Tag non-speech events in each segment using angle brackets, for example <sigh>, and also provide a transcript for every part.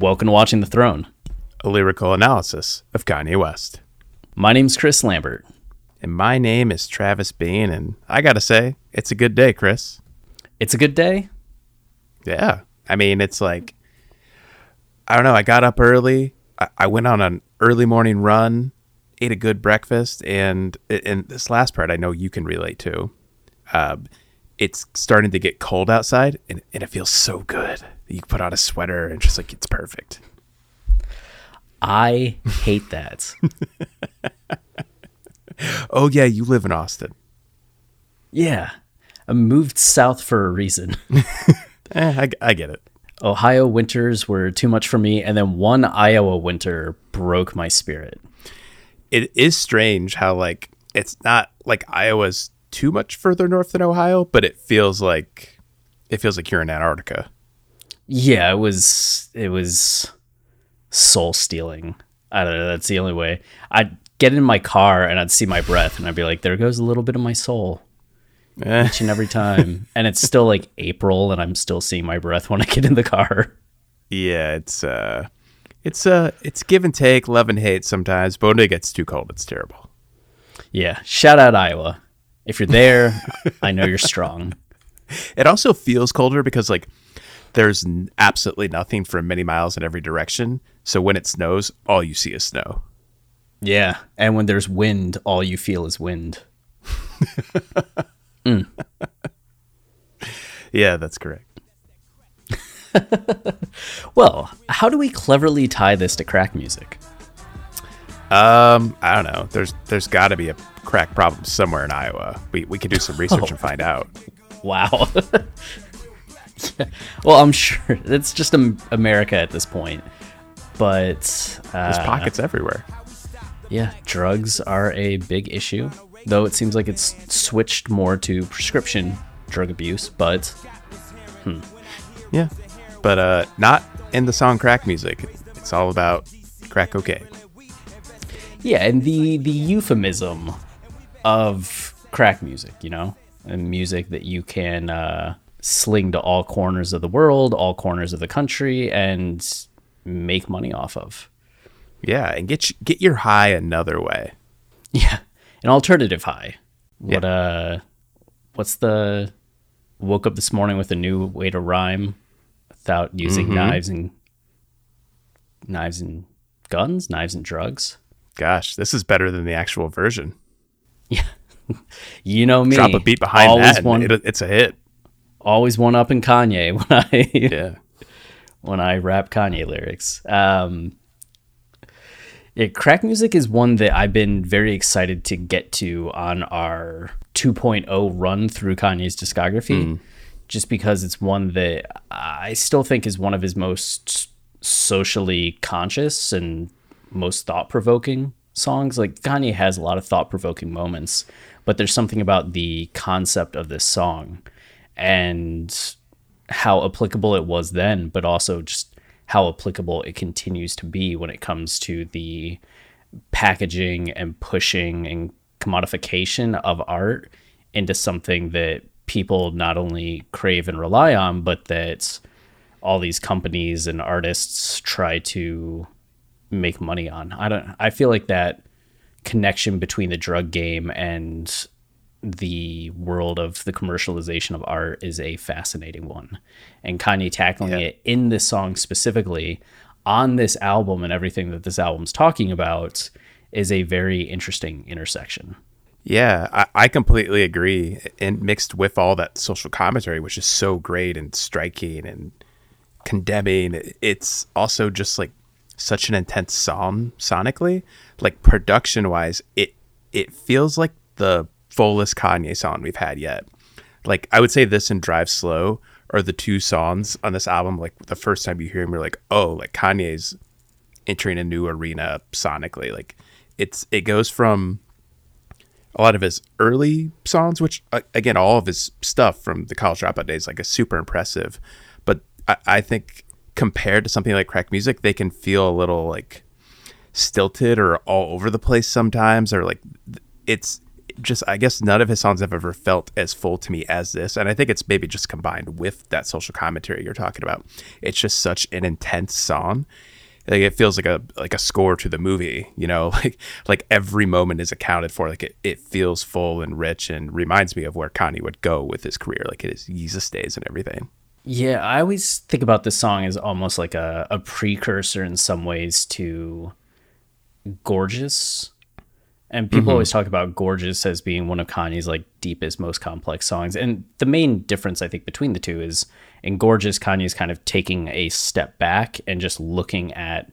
Welcome to Watching the Throne. A lyrical analysis of Kanye West. My name's Chris Lambert. And my name is Travis Bean, and I gotta say, it's a good day, Chris. It's a good day. Yeah. I mean, it's like, I don't know, I got up early. I, I went on an early morning run, ate a good breakfast, and and this last part I know you can relate to. Um, it's starting to get cold outside, and, and it feels so good. You put on a sweater, and just like it's perfect. I hate that. <laughs> Oh, yeah, you live in Austin. yeah. I moved south for a reason. <laughs> Eh, I, I get it. Ohio winters were too much for me, and then one Iowa winter broke my spirit. it is strange how like it's not like Iowa's too much further north than Ohio, but it feels like it feels like you're in Antarctica. Yeah, it was it was soul stealing. I don't know. That's the only way. I'd get in my car and I'd see my breath, and I'd be like, "There goes a little bit of my soul." Eh, Each and every time, <laughs> and it's still like April, and I'm still seeing my breath when I get in the car. yeah, it's uh it's uh it's give and take, love and hate sometimes, but when it gets too cold, it's terrible. Yeah, shout out Iowa. If you're there, I know you're strong. <laughs> It also feels colder because like there's n- absolutely nothing for many miles in every direction. So when it snows, all you see is snow. Yeah, and when there's wind, all you feel is wind. <laughs> Yeah, that's correct. <laughs> Well, how do we cleverly tie this to crack music? Um, I don't know. There's there's got to be a crack problem somewhere in Iowa. We we could do some research <laughs> and find out. Wow. Yeah. <laughs> Well, I'm sure <laughs> it's just America at this point. But uh, There's pockets everywhere. yeah, drugs are a big issue, though it seems like it's switched more to prescription drug abuse. But Yeah, but uh, not in the song crack music. It's all about crack okay. yeah, and the the euphemism of crack music, you know, and music that you can uh, sling to all corners of the world, all corners of the country, and make money off of. Yeah, and get get your high another way. Yeah, an alternative high. What Yeah. uh, what's the? Woke up this morning with a new way to rhyme without using Mm-hmm. knives and knives and guns, knives and drugs. Gosh, this is better than the actual version. Yeah, <laughs> you know me. Drop a beat behind always that, One, it, it's a hit. Always one up in Kanye <laughs> when I Yeah, when I rap Kanye lyrics. Um, yeah, crack music is one that I've been very excited to get to on our 2.0 run through Kanye's discography, just because it's one that I still think is one of his most socially conscious and most thought provoking songs. Like Kanye has a lot of thought provoking moments, but there's something about the concept of this song and how applicable it was then, but also just how applicable it continues to be when it comes to the packaging and pushing and commodification of art into something that people not only crave and rely on, but that all these companies and artists try to make money on. I don't I feel like that connection between the drug game and the world of the commercialization of art is a fascinating one. And Kanye tackling Yeah. it in this song specifically on this album and everything that this album's talking about is a very interesting intersection. Yeah, I, I completely agree. And mixed with all that social commentary, which is so great and striking and condemning, it's also just like such an intense song sonically. Like production wise, it it feels like the fullest Kanye song we've had yet. Like I would say this and Drive Slow are the two songs on this album. Like the first time you hear them, you're like, oh, like Kanye's entering a new arena sonically. Like it's it goes from a lot of his early songs, which uh, again, all of his stuff from the college dropout days, like is super impressive. But I, I think compared to something like crack music, they can feel a little like stilted or all over the place sometimes, or like it's just I guess none of his songs have ever felt as full to me as this, and I think it's maybe just combined with that social commentary you're talking about. It's just such an intense song. Like it feels like a like a score to the movie, you know, <laughs> like like every moment is accounted for. Like it, it feels full and rich and reminds me of where Kanye would go with his career, like his Jesus days and everything. Yeah, I always think about this song as almost like a, a precursor in some ways to Gorgeous. And people mm-hmm. always talk about Gorgeous as being one of Kanye's like deepest, most complex songs. And the main difference I think between the two is in Gorgeous, Kanye's kind of taking a step back and just looking at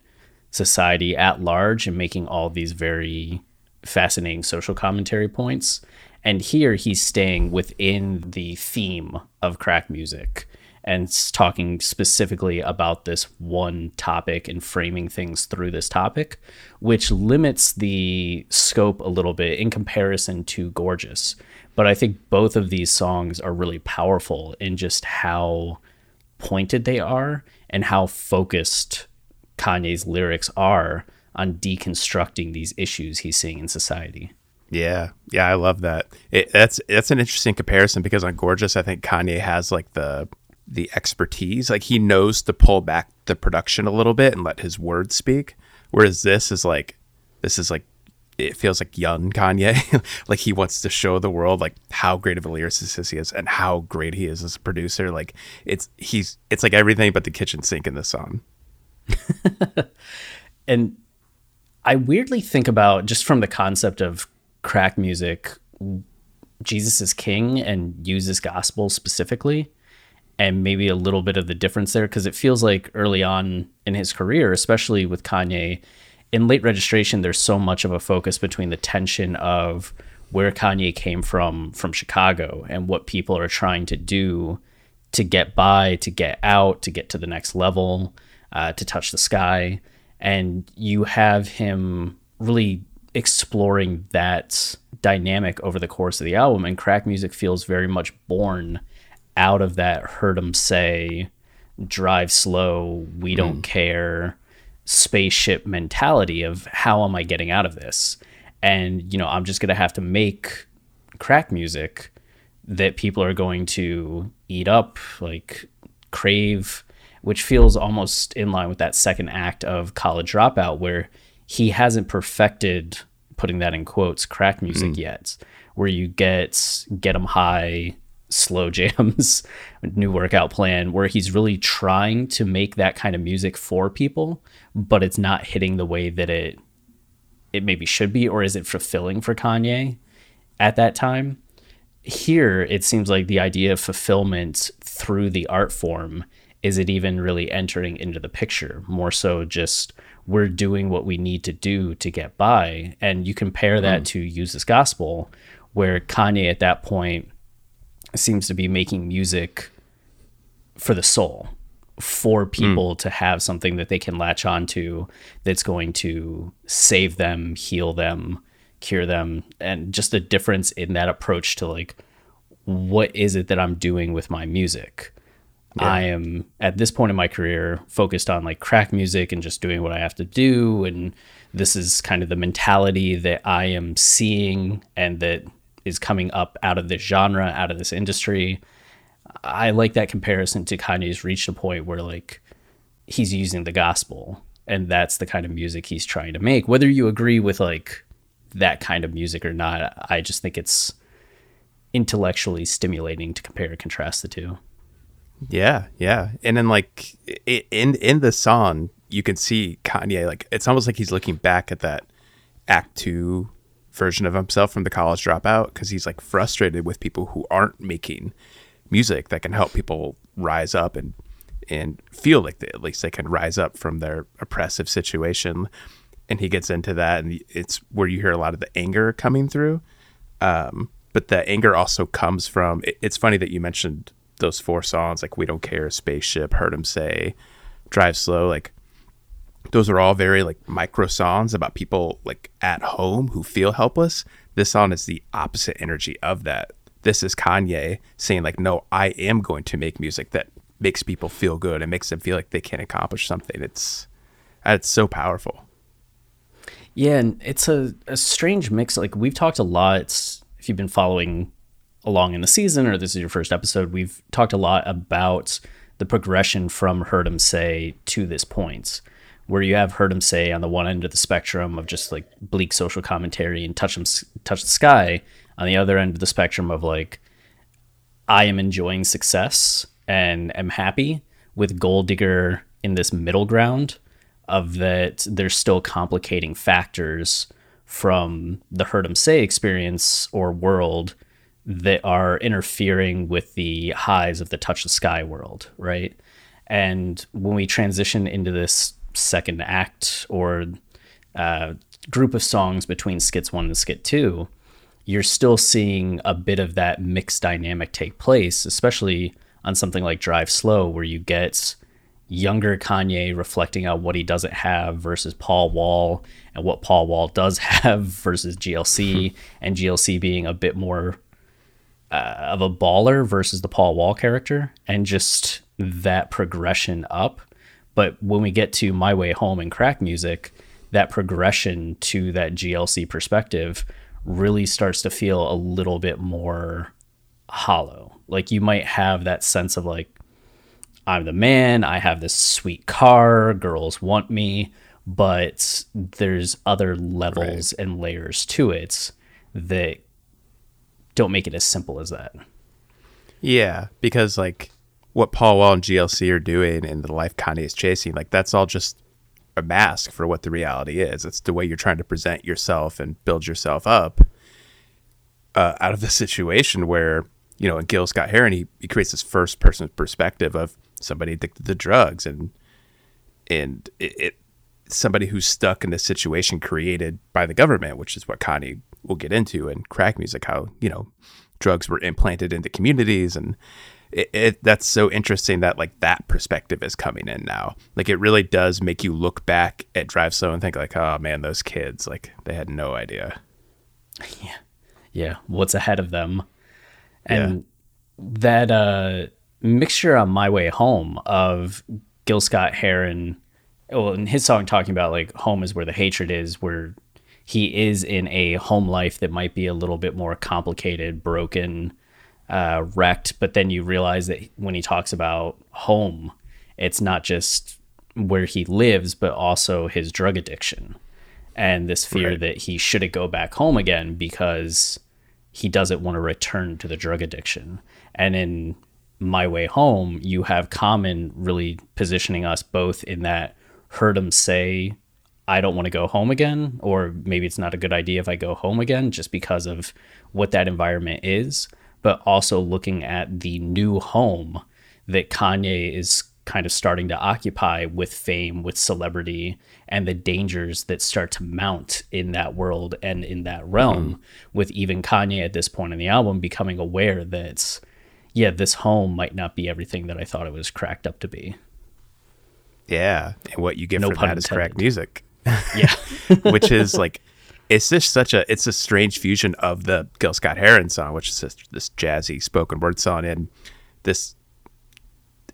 society at large and making all these very fascinating social commentary points. And here he's staying within the theme of crack music and talking specifically about this one topic and framing things through this topic, which limits the scope a little bit in comparison to Gorgeous. But I think both of these songs are really powerful in just how pointed they are and how focused Kanye's lyrics are on deconstructing these issues he's seeing in society. Yeah, yeah, I love that. It, that's that's an interesting comparison because on Gorgeous, I think Kanye has like the the expertise, like he knows to pull back the production a little bit and let his words speak. Whereas this is like this is like it feels like young Kanye, <laughs> like he wants to show the world like how great of a lyricist he is and how great he is as a producer. Like it's he's it's like everything but the kitchen sink in this song. <laughs> And I weirdly think about just from the concept of crack music, Jesus is king and uses gospel specifically, and maybe a little bit of the difference there because it feels like early on in his career, especially with Kanye, in late registration, there's so much of a focus between the tension of where Kanye came from from Chicago and what people are trying to do to get by, to get out, to get to the next level, uh, to touch the sky. And you have him really exploring that dynamic over the course of the album. And crack music feels very much born out of that heard 'em say, drive slow, we hmm. don't care, spaceship mentality of how am I getting out of this? And, you know, I'm just going to have to make crack music that people are going to eat up, like crave, which feels almost in line with that second act of College Dropout, where he hasn't perfected, putting that in quotes, crack hmm. music yet, where you get get 'em high, slow <laughs> jams, new workout plan, where he's really trying to make that kind of music for people, but it's not hitting the way that it it maybe should be, or is it fulfilling for Kanye at that time? Here, it seems like the idea of fulfillment through the art form is it even really entering into the picture? More so, just we're doing what we need to do to get by. And you compare that hmm. to Use This Gospel, where Kanye at that point seems to be making music for the soul for hmm. people to have something that they can latch onto that's going to save them, heal them, cure them, and just a difference in that approach to like, what is it that I'm doing with my music? I am at this point in my career focused on like crack music and just doing what I have to do. And this is kind of the mentality that I am seeing and that is coming up out of this genre, out of this industry. I like that comparison to Kanye's reached a point where like he's using the gospel and that's the kind of music he's trying to make. Whether you agree with like that kind of music or not, I just think it's intellectually stimulating to compare and contrast the two. Yeah, yeah. And then like in in the song, you can see Kanye like it's almost like he's looking back at that act 2 version of himself from the college dropout cuz he's like frustrated with people who aren't making music that can help people rise up and and feel like they, at least they can rise up from their oppressive situation. And he gets into that and it's where you hear a lot of the anger coming through. Um, but the anger also comes from it, it's funny that you mentioned those four songs like we don't care spaceship heard him say drive slow like those are all very like micro songs about people like at home who feel helpless this song is the opposite energy of that this is kanye saying like no i am going to make music that makes people feel good and makes them feel like they can accomplish something it's it's so powerful Yeah, and it's a, a strange mix. Like we've talked a lot. If you've been following along in the season or this is your first episode, we've talked a lot about the progression from Heard 'em Say to this point, where you have Heard 'em Say on the one end of the spectrum of just like bleak social commentary and touch 'em, touch the sky, on the other end of the spectrum of like I am enjoying success and am happy with Gold Digger in this middle ground of that there's still complicating factors from the Heard 'em Say experience or world that are interfering with the highs of the Touch the Sky world, right? And when we transition into this second act or uh, group of songs between skits one and skit two, you're still seeing a bit of that mixed dynamic take place, especially on something like Drive Slow, where you get younger Kanye reflecting on what he doesn't have versus Paul Wall and what Paul Wall does <laughs> have versus GLC, and GLC being a bit more uh, of a baller versus the Paul Wall character, and just that progression up. But when we get to My Way Home and crack music, that progression to that GLC perspective really starts to feel a little bit more hollow. Like you might have that sense of like, I'm the man, I have this sweet car, girls want me, but there's other levels and layers to it that don't make it as simple as that. Yeah, because like what Paul Wall and GLC are doing and the life Kanye is chasing, like that's all just a mask for what the reality is. It's the way you're trying to present yourself and build yourself up uh, out of the <laughs> situation where, you know, in Gil Scott Heron, he, he creates this first person perspective of somebody addicted to drugs and and it, it somebody who's stuck in a situation created by the government, which is what Kanye will get into in crack music, how, you know, drugs were implanted into communities and it, it, that's so interesting that like that perspective is coming in now. Like it really does make you look back at Drive Slow and think like, oh man, those kids, like they had no idea. yeah, yeah. what's ahead of them. And that uh, mixture on My Way Home of Gil Scott Heron, well, in his song talking about like home is where the hatred is, where he is in a home life that might be a little bit more complicated, broken, uh, wrecked. But then you realize that when he talks about home, it's not just where he lives, but also his drug addiction and this fear Right. that he shouldn't go back home again because he doesn't want to return to the drug addiction. And in My Way Home, you have Common really positioning us both in that heard him say, I don't want to go home again, or maybe it's not a good idea if I go home again just because of what that environment is, but also looking at the new home that Kanye is kind of starting to occupy with fame, with celebrity, and the dangers that start to mount in that world and in that realm, mm-hmm. with even Kanye at this point in the album becoming aware that, yeah, this home might not be everything that I thought it was cracked up to be. Yeah. And what you get No pun that is crack intended. music. Yeah. <laughs> which is like it's just such a it's a strange fusion of the Gil Scott Heron song, which is this, this jazzy spoken word song, and this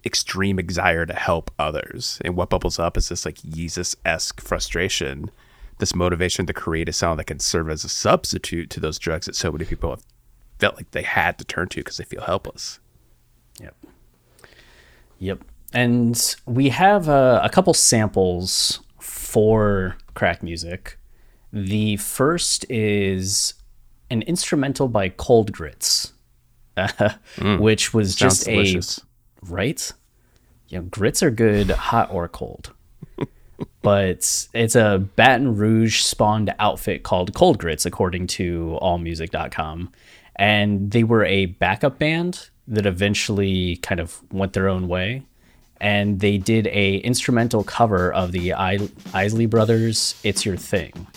extreme desire to help others. And what bubbles up is this like Jesus esque frustration, this motivation to create a sound that can serve as a substitute to those drugs that so many people have felt like they had to turn to because they feel helpless. Yep. Yep. And we have uh, a couple samples for crack music. The first is an instrumental by Cold Grits. <laughs> which was Mm. Just delicious. a right. You know, grits are good hot or cold. <laughs> but it's a Baton Rouge spawned outfit called Cold Grits, according to AllMusic.com. And they were a backup band that eventually kind of went their own way. And they did a instrumental cover of the I- Isley Brothers' "It's Your Thing,"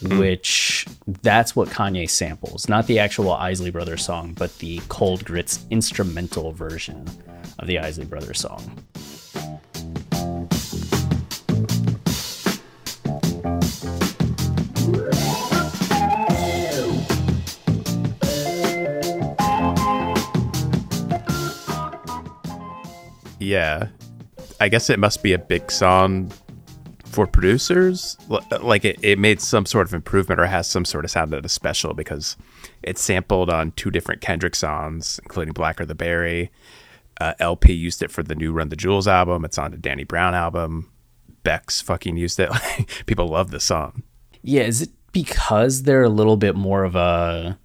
Mm. which that's what Kanye samples, not the actual Isley Brothers song, but the Cold Grits instrumental version of the Isley Brothers song. Yeah. I guess it must be a big song for producers. Like it, it made some sort of improvement or has some sort of sound that is special because it's sampled on two different Kendrick songs, including Blacker the Berry. Uh, El-P used it for the new Run the Jewels album. It's on the Danny Brown album. Bex fucking used it. <laughs> People love the song. Yeah, is it because they're a little bit more of a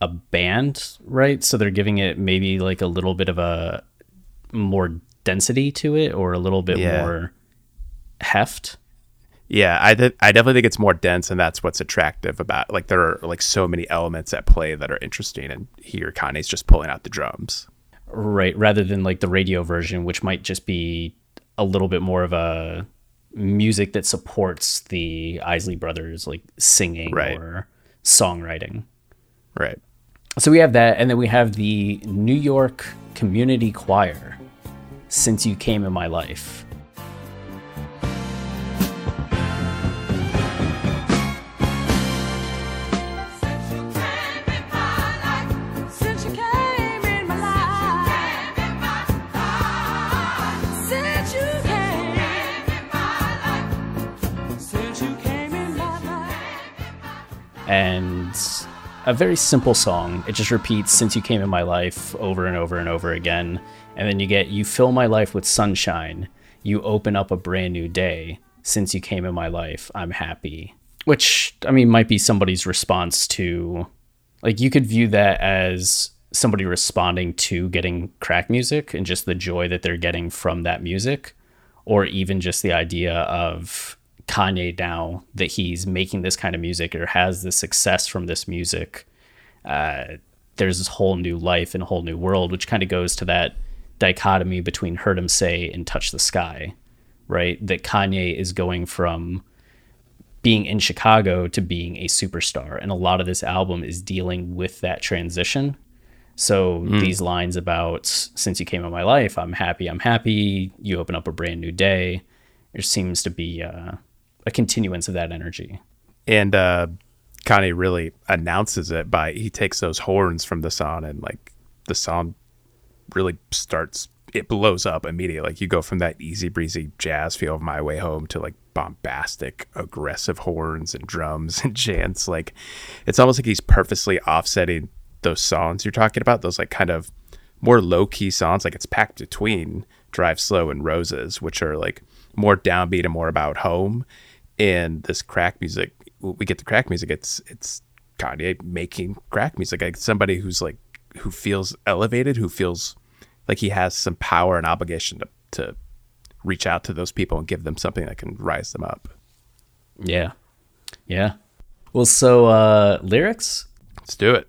a band, right? So they're giving it maybe like a little bit of a more density to it or a little bit Yeah. more heft. Yeah, I did, I definitely think it's more dense, and that's what's attractive about. Like there are like so many elements at play that are interesting, and here Kanye's just pulling out the drums. Right, rather than like the radio version, which might just be a little bit more of a music that supports the Isley brothers like singing Right. or songwriting. Right. So we have that, and then we have the New York Community Choir. Since you came in my life, a very simple song. It just repeats "Since you came in my life" over and over and over again, and then you get "You fill my life with sunshine." You open up a brand new day. Since you came in my life, I'm happy. Which I mean might be somebody's response to, like you could view that as somebody responding to getting crack music and just the joy that they're getting from that music, or even just the idea of Kanye now that he's making this kind of music or has the success from this music. Uh, there's this whole new life and a whole new world, which kind of goes to that dichotomy between Heard Him Say and Touch the Sky, right? That Kanye is going from being in Chicago to being a superstar. And a lot of this album is dealing with that transition. So these lines about since you came in my life, I'm happy, I'm happy, you open up a brand new day. There seems to be uh, a continuance of that energy. And uh, Kanye really announces it by he takes those horns from the song and like the song really starts it blows up immediately. Like you go from that easy breezy jazz feel of My Way Home to like bombastic, aggressive horns and drums <laughs> and chants. Like it's almost like he's purposely offsetting those songs you're talking about. Those like kind of more low key songs. Like it's packed between Drive Slow and Roses, which are like more downbeat and more about home. And this crack music, we get the crack music. It's it's Kanye making crack music. Like somebody who's like who feels elevated, who feels like he has some power and obligation to, to reach out to those people and give them something that can rise them up. Yeah. Yeah. Well, so uh, lyrics? Let's do it.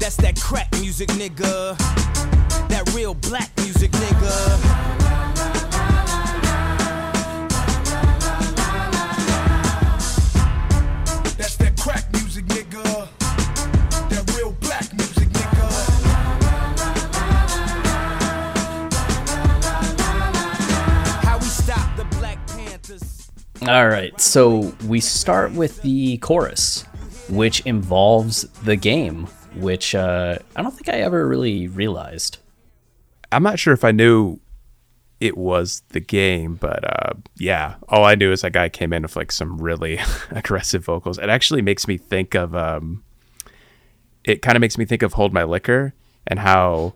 That's that crack music, nigga. That real black music, nigga. All right. So we start with the chorus, which involves the game which uh, I don't think I ever really realized. I'm not sure if I knew it was the game, but uh, yeah, all I knew is that guy came in with like some really <laughs> aggressive vocals. It actually makes me think of um, it kind of makes me think of Hold My Liquor and how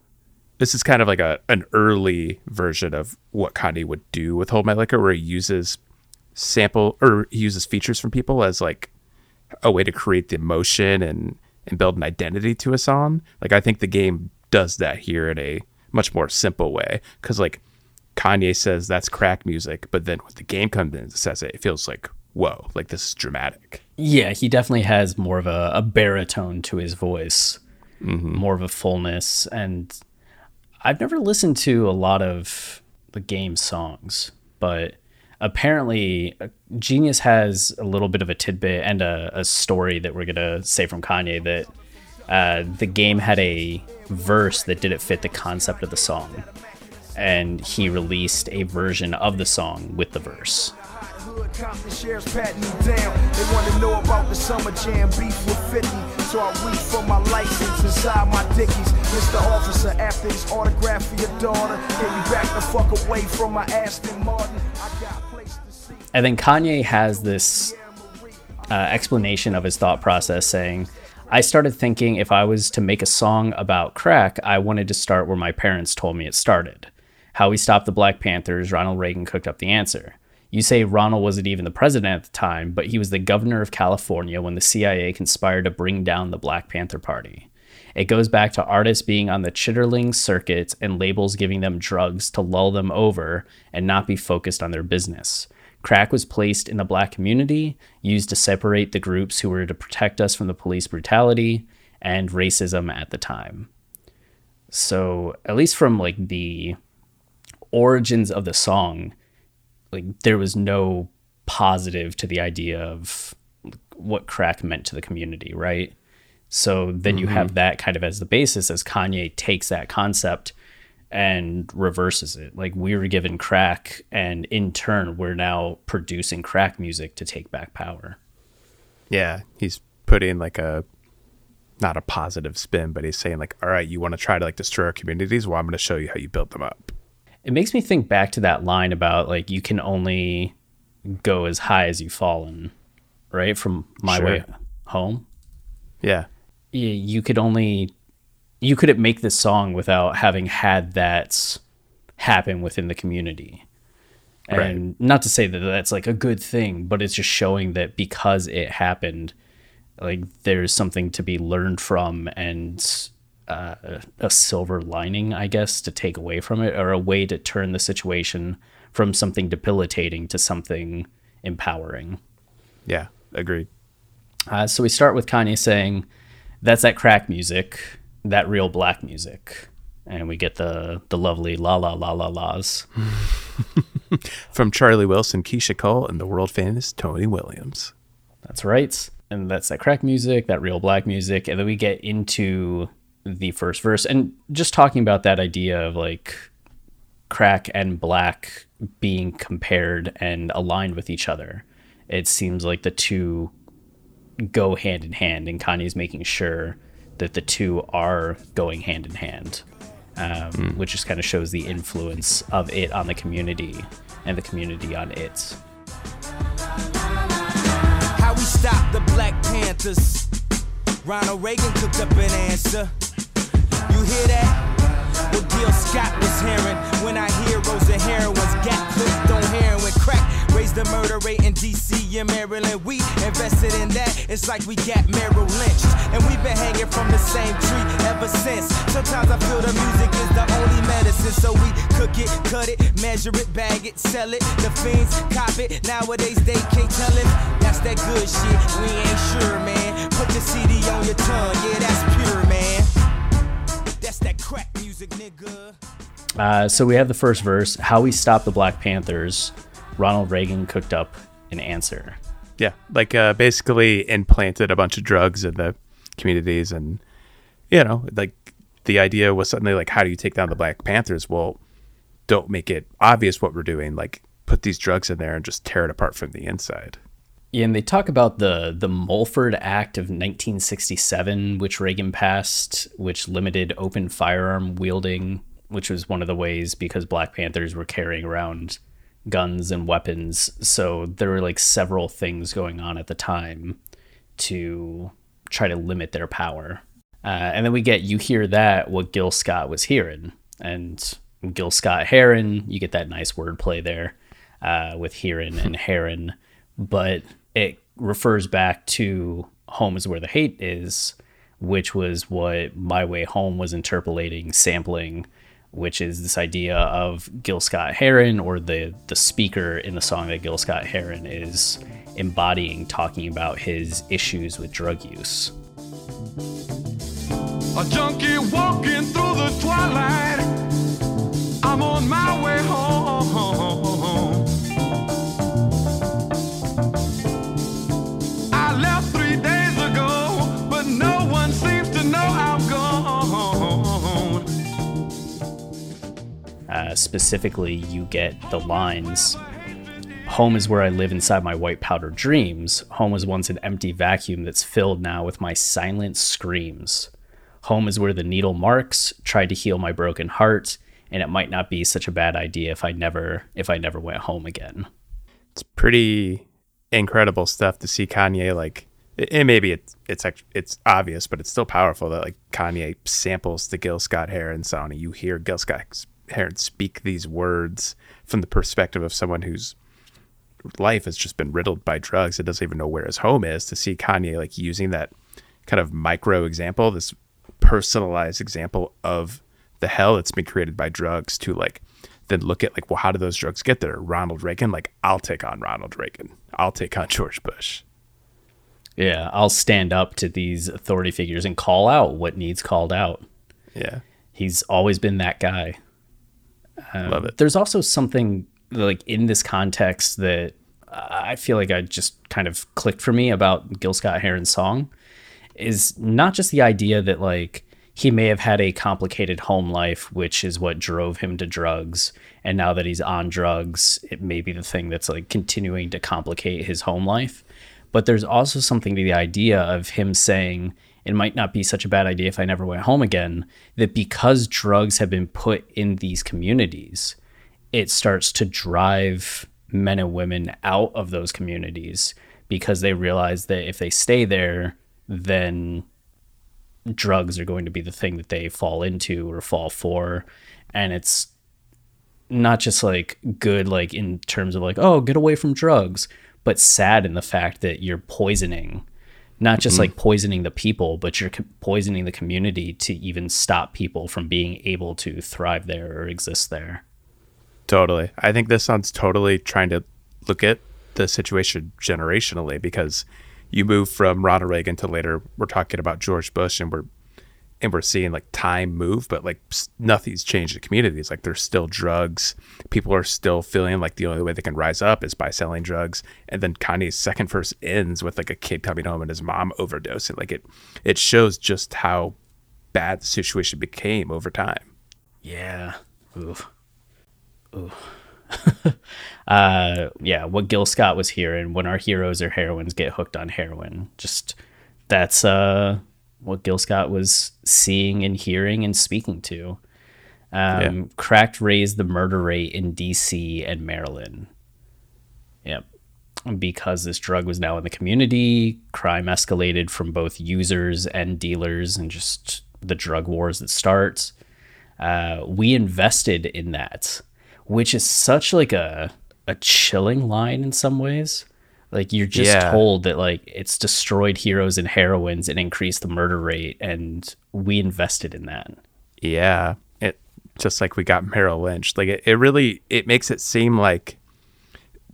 this is kind of like a an early version of what Kanye would do with Hold My Liquor, where he uses sample or he uses features from people as like a way to create the emotion and and build an identity to a song. Like I think the game does that here in a much more simple way because like Kanye says that's crack music, but then when the game comes in and says it, it feels like whoa, like this is dramatic. Yeah, he definitely has more of a, a baritone to his voice, mm-hmm. more of a fullness. And I've never listened to a lot of the game songs, but apparently Genius has a little bit of a tidbit and a, a story that we're to say from Kanye that uh, the game had a verse that didn't fit the concept of the song. And he released a version of the song with the verse. Compton sheriffs patting me down. They want to know about the summer jam beef with 50. So I for my license inside my dickies. Mr. Officer, after this autograph for your daughter, you back the fuck away from my Aston Martin? And then Kanye has this uh, explanation of his thought process saying, I started thinking if I was to make a song about crack, I wanted to start where my parents told me it started. How we stopped the Black Panthers, Ronald Reagan cooked up the answer. You say Ronald wasn't even the president at the time, but he was the governor of California when the CIA conspired to bring down the Black Panther Party. It goes back to artists being on the chitterling circuit and labels giving them drugs to lull them over and not be focused on their business. Crack was placed in the black community, used to separate the groups who were to protect us from the police brutality and racism at the time. So, at least from like the origins of the song, like there was no positive to the idea of what crack meant to the community, right? So then you have mm-hmm. that kind of as the basis as Kanye takes that concept and reverses it. Like we were given crack, and in turn, we're now producing crack music to take back power. Yeah, he's putting like a not a positive spin, but he's saying like, all right, you want to try to like destroy our communities? Well, I'm going to show you how you build them up. It makes me think back to that line about like you can only go as high as you've fallen, right? From my Sure. way home. Yeah, you could only you couldn't make this song without having had that happen within the community. And not to say that that's like a good thing but it's just showing that because it happened like there's something to be learned from and uh, a silver lining i guess to take away from it or a way to turn the situation from something debilitating to something empowering. Yeah, agreed. uh, so we start with Kanye saying, "That's that crack music, that real black music," and we get the the lovely la la la la la's. <laughs> From Charlie Wilson, Keyshia Cole, and the world famous Tony Williams. That's right, and that's that crack music, that real black music, and then we get into the first verse and just talking about that idea of like crack and black being compared and aligned with each other. It seems like the two go hand in hand, and Kanye's making sure that the two are going hand in hand, um, which just kind of shows the influence of it on the community and the community on it. How we stop the Black Panthers. Ronald Reagan cooked up an answer. You hear that? What Gil Scott was hearing when our heroes and heroines got hooked on heroin crack. Raised the murder rate in DC and Maryland. We invested in that. It's like we got Merrill lynched. And we've been hanging from the same tree ever since. Sometimes I feel the music is the only medicine. So we cook it, cut it, measure it, bag it, sell it. The fiends cop it. Nowadays they can't tell it. That's that good shit. We ain't sure, man. Put the CD on your tongue. Yeah, that's pure, man. That's that crack music, nigga. Uh, so we have the first verse How we stop the Black Panthers. Ronald Reagan cooked up an answer. Yeah, like uh, basically implanted a bunch of drugs in the communities, and you know, like the idea was suddenly like, how do you take down the Black Panthers? Well, don't make it obvious what we're doing. Like, put these drugs in there and just tear it apart from the inside. Yeah, and they talk about the the Mulford Act of 1967, which Reagan passed, which limited open firearm wielding, which was one of the ways because Black Panthers were carrying around guns and weapons. So there were like several things going on at the time to try to limit their power. Uh, and then we get you hear that what Gil Scott was hearing, and Gil Scott Heron, you get that nice wordplay there uh, with hearing and Heron, but it refers back to home is where the hate is, which was what My Way Home was interpolating, sampling, which is this idea of Gil Scott Heron or the the speaker in the song that Gil Scott Heron is embodying, talking about his issues with drug use. A junkie walking through the twilight. I'm on my way home. Uh, specifically, you get the lines Home is where I live inside my white powder dreams. Home was once an empty vacuum that's filled now with my silent screams. Home is where the needle marks, tried to heal my broken heart, and it might not be such a bad idea if I never if I never went home again. It's pretty incredible stuff to see Kanye like and maybe it's it's it's obvious, but it's still powerful that like Kanye samples the Gil Scott Heron song and you hear Gil Scott Heron speak these words from the perspective of someone whose life has just been riddled by drugs. It doesn't even know where his home is. To see Kanye like using that kind of micro example, this personalized example of the hell that's been created by drugs, to like then look at like, well, how do those drugs get there? Ronald Reagan, like I'll take on Ronald Reagan. I'll take on <laughs> George Bush. Yeah, I'll stand up to these authority figures and call out what needs called out. Yeah. He's always been that guy. Um, Love it. There's also something like in this context that I feel like I just kind of clicked for me about Gil Scott Heron's song is not just the idea that like he may have had a complicated home life, which is what drove him to drugs. And now that he's on drugs, it may be the thing that's like continuing to complicate his home life. But there's also something to the idea of him saying, it might not be such a bad idea if I never went home again, that because drugs have been put in these communities, it starts to drive men and women out of those communities because they realize that if they stay there, then drugs are going to be the thing that they fall into or fall for. And it's not just like good, like in terms of like, oh, get away from drugs, but sad in the fact that you're poisoning, not just mm-hmm. like poisoning the people, but you're poisoning the community to even stop people from being able to thrive there or exist there. Totally. I think this sounds totally trying to look at the situation generationally because you move from Ronald Reagan to later we're talking about George Bush and we're and we're seeing like time move but like nothing's changed in communities like there's still drugs. People are still feeling like the only way they can rise up is by selling drugs. And then Kanye's second verse ends with like a kid coming home and his mom overdosing. Like it it shows just how bad the situation became over time. Yeah. Oof. <laughs> uh, yeah, what Gil Scott was hearing when our heroes or heroines get hooked on heroin. Just that's uh, what Gil Scott was seeing and hearing and speaking to. Um, yeah. Cracked raised the murder rate in DC and Maryland. Yep. Because this drug was now in the community, crime escalated from both users and dealers and just the drug wars that starts. Uh, we invested in that which is such like a a chilling line in some ways. Like you're just yeah. told that like it's destroyed heroes and heroines and increased the murder rate, and we invested in that. Yeah, it just like we got Merrill Lynch. Like it, it really it makes it seem like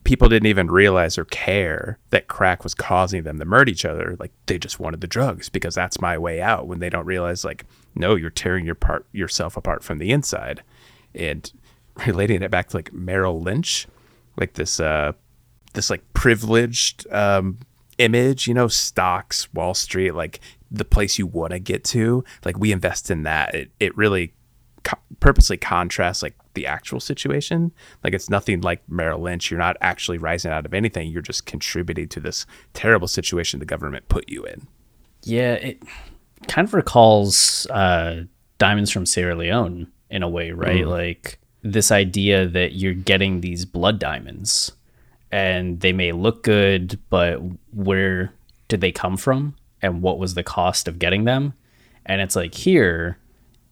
people didn't even realize or care that crack was causing them to murder each other. Like they just wanted the drugs because that's my way out. When they don't realize, like, no, you're tearing your part yourself apart from the inside, and <laughs> relating it back to like Merrill Lynch, like this uh this like privileged um image, you know, stocks, Wall Street, like the place you want to get to. Like we invest in that. It it really co- purposely contrasts like the actual situation. Like it's nothing like Merrill Lynch. You're not actually rising out of anything. You're just contributing to this terrible situation the government put you in. Yeah, it kind of recalls uh, Diamonds from Sierra Leone in a way, right? Like this idea that you're getting these blood diamonds and they may look good, but where did they come from? And what was the cost of getting them? And it's like here,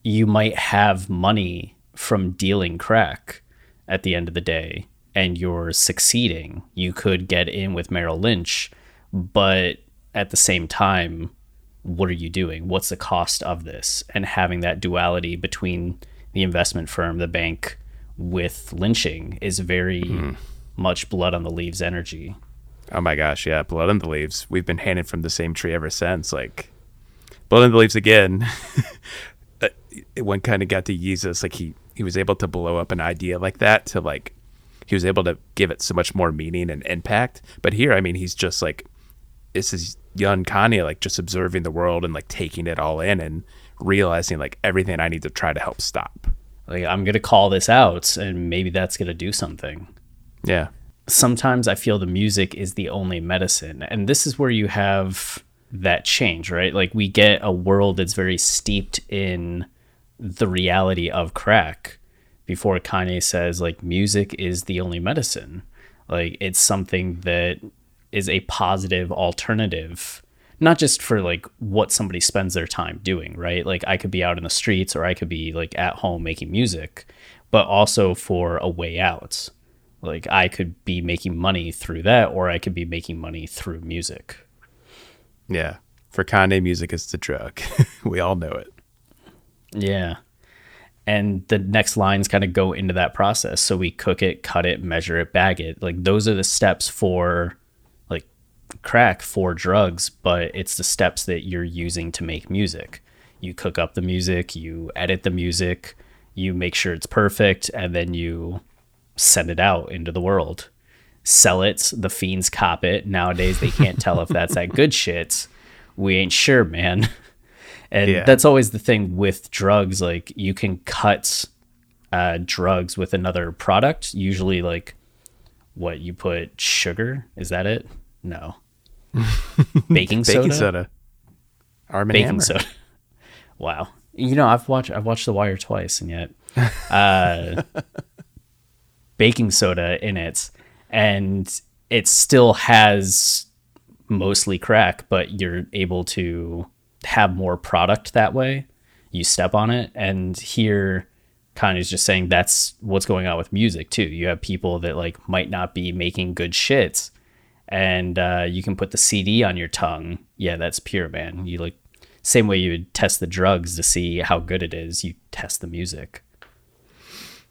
you might have money from dealing crack at the end of the day and you're succeeding. You could get in with Merrill Lynch, but at the same time, what are you doing? What's the cost of this? And having that duality between the investment firm, the bank, with lynching is very hmm. Much blood on the leaves energy. Oh my gosh, yeah, Blood on the Leaves. We've been hanging from the same tree ever since. Like Blood on the Leaves again. one kind of got to this like he he was able to blow up an idea like that to like he was able to give it so much more meaning and impact. But here, I mean, he's just like this is young Kanye like just observing the world and like taking it all in and realizing like everything I need to try to help stop. Like I'm gonna call this out, and maybe that's gonna do something. Yeah. sometimes I feel the music is the only medicine. And this is where you have that change, right? Like we get a world that's very steeped in the reality of crack before Kanye says like music is the only medicine. Like it's something that is a positive alternative not just for like what somebody spends their time doing, right? Like I could be out in the streets or I could be like at home making music, but also for a way out. Like I could be making money through that or I could be making money through music. Yeah. For Kanye, music is the drug. <laughs> we all know it. Yeah. And the next lines kind of go into that process. So we cook it, cut it, measure it, bag it. Like those are the steps for like crack for drugs, but it's the steps that you're using to make music. You cook up the music, you edit the music, you make sure it's perfect, and then you send it out into the world. Sell it, the fiends cop it. Nowadays they can't tell if that's that good <laughs> shit. We ain't sure, man. And Yeah. that's always the thing with drugs. Like you can cut uh, drugs with another product. Usually, like what you put sugar. Is that it? No. <laughs> Baking soda. Baking soda. Arm Baking Hammer. soda. <laughs> Wow. You know, I've watched I've watched The Wire twice, and yet uh, baking soda in it, and it still has mostly crack, but you're able to have more product that way. You step on it, and here Kanye's just saying that's what's going on with music too. You have people that like might not be making good shits and uh, you can put the CD on your tongue. Yeah, that's pure, man. You like same way you would test the drugs to see how good it is. You test the music.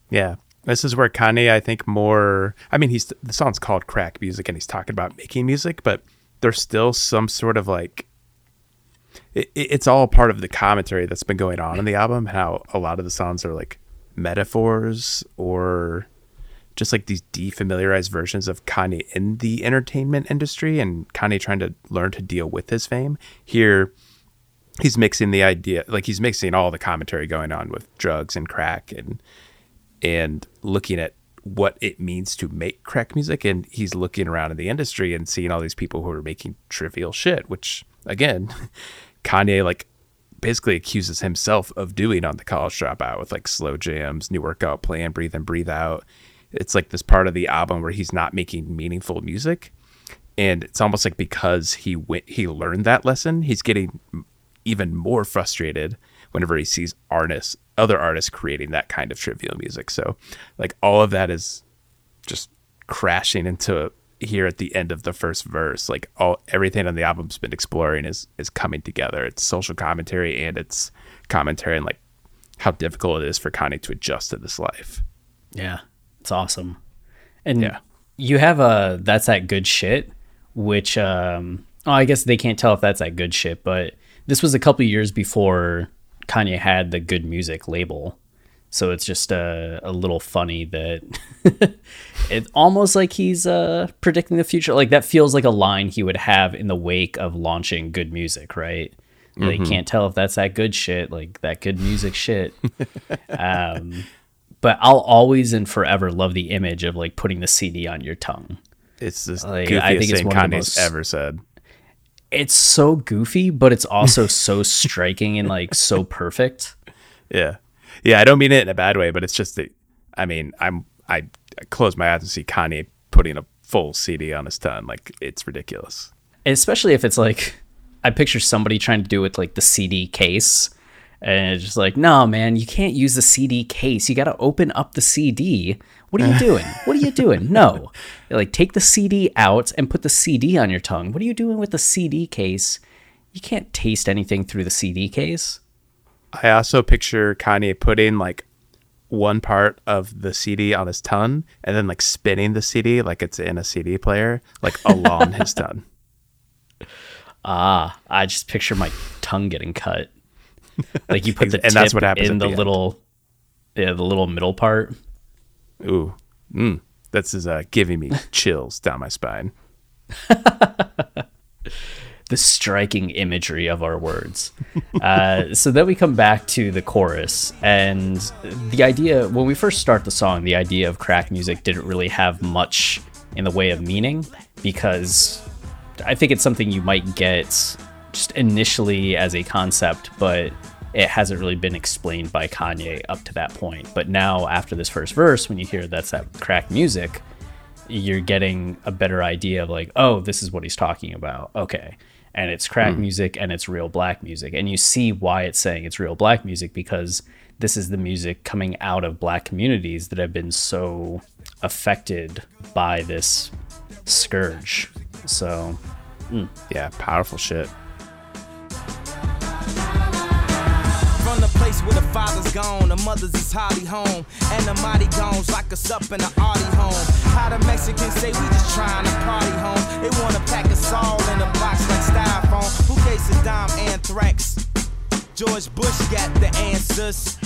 Yeah. This is where Kanye, I think, more. I mean, he's the song's called crack music, and he's talking about making music, but there's still some sort of like. It, it- it's all part of the commentary that's been going on in the album. How a lot of the songs are like metaphors or just like these defamiliarized versions of Kanye in the entertainment industry, and Kanye trying to learn to deal with his fame. Here, he's mixing the idea, like he's mixing all the commentary going on with drugs and crack and and looking at what it means to make crack music and he's looking around in the industry and seeing all these people who are making trivial shit which again <laughs> kanye like basically accuses himself of doing on the college dropout with like slow jams new workout plan breathe in breathe out. It's like this part of the album where he's not making meaningful music and it's almost like because he went he learned that lesson he's getting even more frustrated whenever he sees artists other artists creating that kind of trivial music so like all of that is just crashing into here at the end of the first verse like all everything on the album's been exploring is is coming together it's social commentary and it's commentary on like how difficult it is for Kanye to adjust to this life Yeah, it's awesome. And Yeah. you have a that's that good shit, which um, oh, I guess they can't tell if that's that good shit, but this was a couple years before Kanye had the good music label. So it's just uh, a little funny that <laughs> it's almost like he's uh, predicting the future. Like that feels like a line he would have in the wake of launching good music, right? Like can't tell if that's that good shit, like that good music shit. <laughs> um, but I'll always and forever love the image of like putting the CD on your tongue. It's the Like, goofiest I think it's thing Kanye's most- ever said. It's so goofy, but it's also <laughs> so striking and like so perfect. Yeah, yeah. I don't mean it in a bad way, but it's just that. I mean, I'm I, I close my eyes and see Kanye putting a full CD on his tongue. Like it's ridiculous. especially if it's like I picture somebody trying to do it like the CD case, and it's just like, no, man, you can't use the CD case. You got to open up the CD. What are you doing? What are you doing? No, like take the CD out and put the CD on your tongue. What are you doing with the CD case? You can't taste anything through the CD case. I also picture Kanye putting like one part of the CD on his tongue and then like spinning the CD like it's in a CD player, like along his <laughs> tongue. Ah, I just picture my tongue getting cut. Like you put <laughs> the And that's what happens in the the little, yeah, the little middle part. Ooh, mm, this is uh, giving me <laughs> chills down my spine. <laughs> the striking imagery of our words. uh, so then we come back to the chorus, and the idea when we first start the song, the idea of crack music didn't really have much in the way of meaning because I think it's something you might get just initially as a concept, but it hasn't really been explained by Kanye up to that point. But now, after this first verse, when you hear that's that crack music, you're getting a better idea of like, oh, this is what he's talking about. Okay. And it's crack hmm. music and it's real black music. And you see why it's saying it's real black music because this is the music coming out of black communities that have been so affected by this scourge. So, hmm. Yeah, powerful shit. The place where the father's gone, the mothers is hardly home, and the Madigans lock us up in the Audi home. How the Mexicans say we just trying to party home. They wanna pack us all in a box like styrofoam. Who gave Saddam anthrax? George Bush got the answers.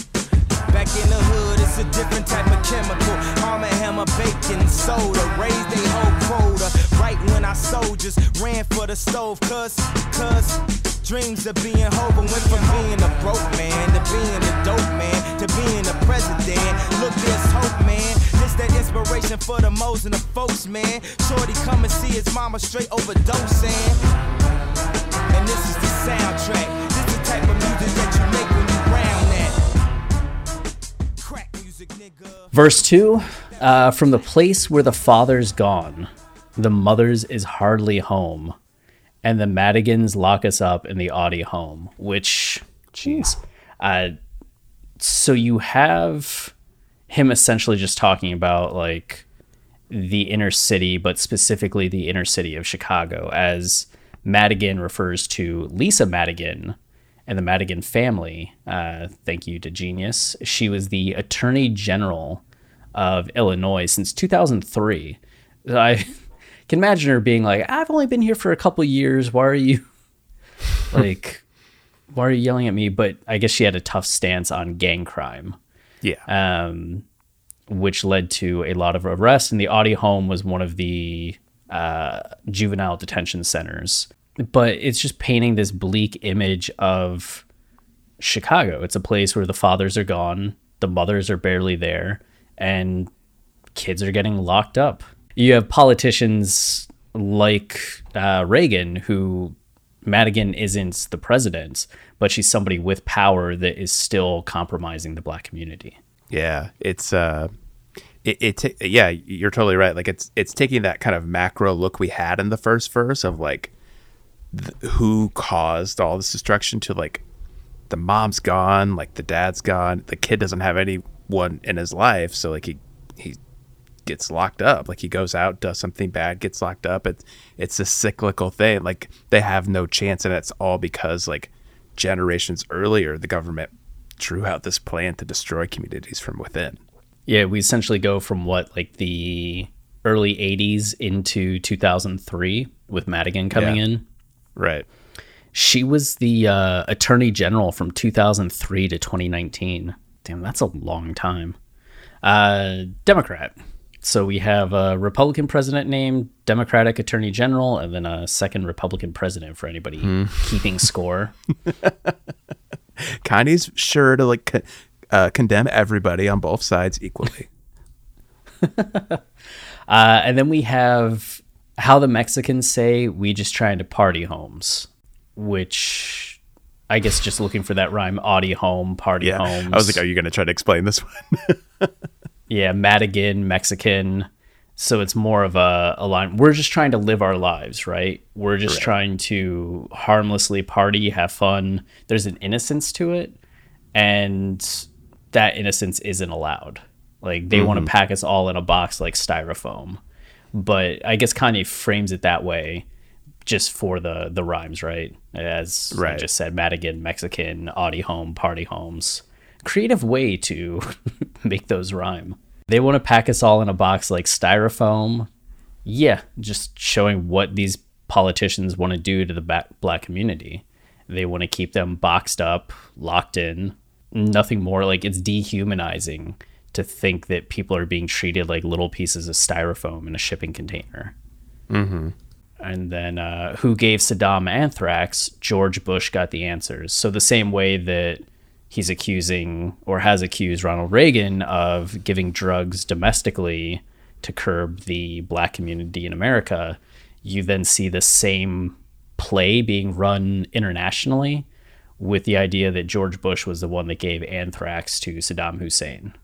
Back in the hood, it's a different type of chemical. Arm and hammer, bacon, soda, raise they whole quota. Right when our soldiers ran for the stove, cuz, cuz. Dreams of being Hova went from being a broke man to being a dope man to being a president. Look, there's hope, man. This that inspiration for the Moes and the folks, man. Shorty come and see his mama straight overdosing. And this is the soundtrack. This the type of music that you make when you round that. Crack music, nigga. verse two uh, from the place where the father's gone, the mother's is hardly home, and the Madigans lock us up in the Audi home, which, jeez. Uh, so you have him essentially just talking about like the inner city, but specifically the inner city of Chicago, as Madigan refers to Lisa Madigan and the Madigan family. Uh, thank you to Genius. She was the Attorney General of Illinois since 2003. I can imagine her being like, I've only been here for a couple years. Why are you <laughs> like, why are you yelling at me? But I guess she had a tough stance on gang crime Yeah. um, which led to a lot of arrests. And the Audi home was one of the uh, juvenile detention centers. But it's just painting this bleak image of Chicago. It's a place where the fathers are gone, the mothers are barely there, and kids are getting locked up. You have politicians like uh, Reagan, who Madigan isn't the president, but she's somebody with power that is still compromising the black community. Yeah, it's uh, it, it ta- yeah, you're totally right. Like it's it's taking that kind of macro look we had in the first verse of like th- who caused all this destruction to like the mom's gone, like the dad's gone, the kid doesn't have anyone in his life, so like he he gets locked up. Like he goes out, does something bad, gets locked up. It's it's a cyclical thing. Like they have no chance, and it's all because like generations earlier, the government drew out this plan to destroy communities from within. Yeah, we essentially go from what like the early 80s into 2003 with Madigan coming Yeah. in. Right. She was the uh, attorney general from 2003 to 2019. Damn, that's a long time. Uh, Democrat. So we have a Republican president named Democratic Attorney General, and then a second Republican president for anybody Hmm. <laughs> keeping score. Kanye's sure to like uh, condemn everybody on both sides equally. <laughs> Uh, and then we have how the Mexicans say we just trying to party homes, which I guess just looking for that rhyme, Audi home, party yeah, homes. I was like, are you going to try to explain this one? <laughs> yeah, Madigan, Mexican. So it's more of a, a line. We're just trying to live our lives, right? We're just trying to harmlessly party, have fun. There's an innocence to it, and that innocence isn't allowed. Like they want to mm-hmm. pack us all in a box like styrofoam. But I guess Kanye frames it that way just for the the rhymes, right? As I just said, Madigan, Mexican, Audi home, party homes. Creative way to <laughs> make those rhyme. They want to pack us all in a box like styrofoam. Yeah, just showing what these politicians want to do to the black community. They want to keep them boxed up, locked in. Nothing more. Like it's dehumanizing to think that people are being treated like little pieces of styrofoam in a shipping container. And then uh, who gave Saddam anthrax? George Bush got the answers. So the same way that he's accusing or has accused Ronald Reagan of giving drugs domestically to curb the black community in America, you then see the same play being run internationally with the idea that George Bush was the one that gave anthrax to Saddam Hussein.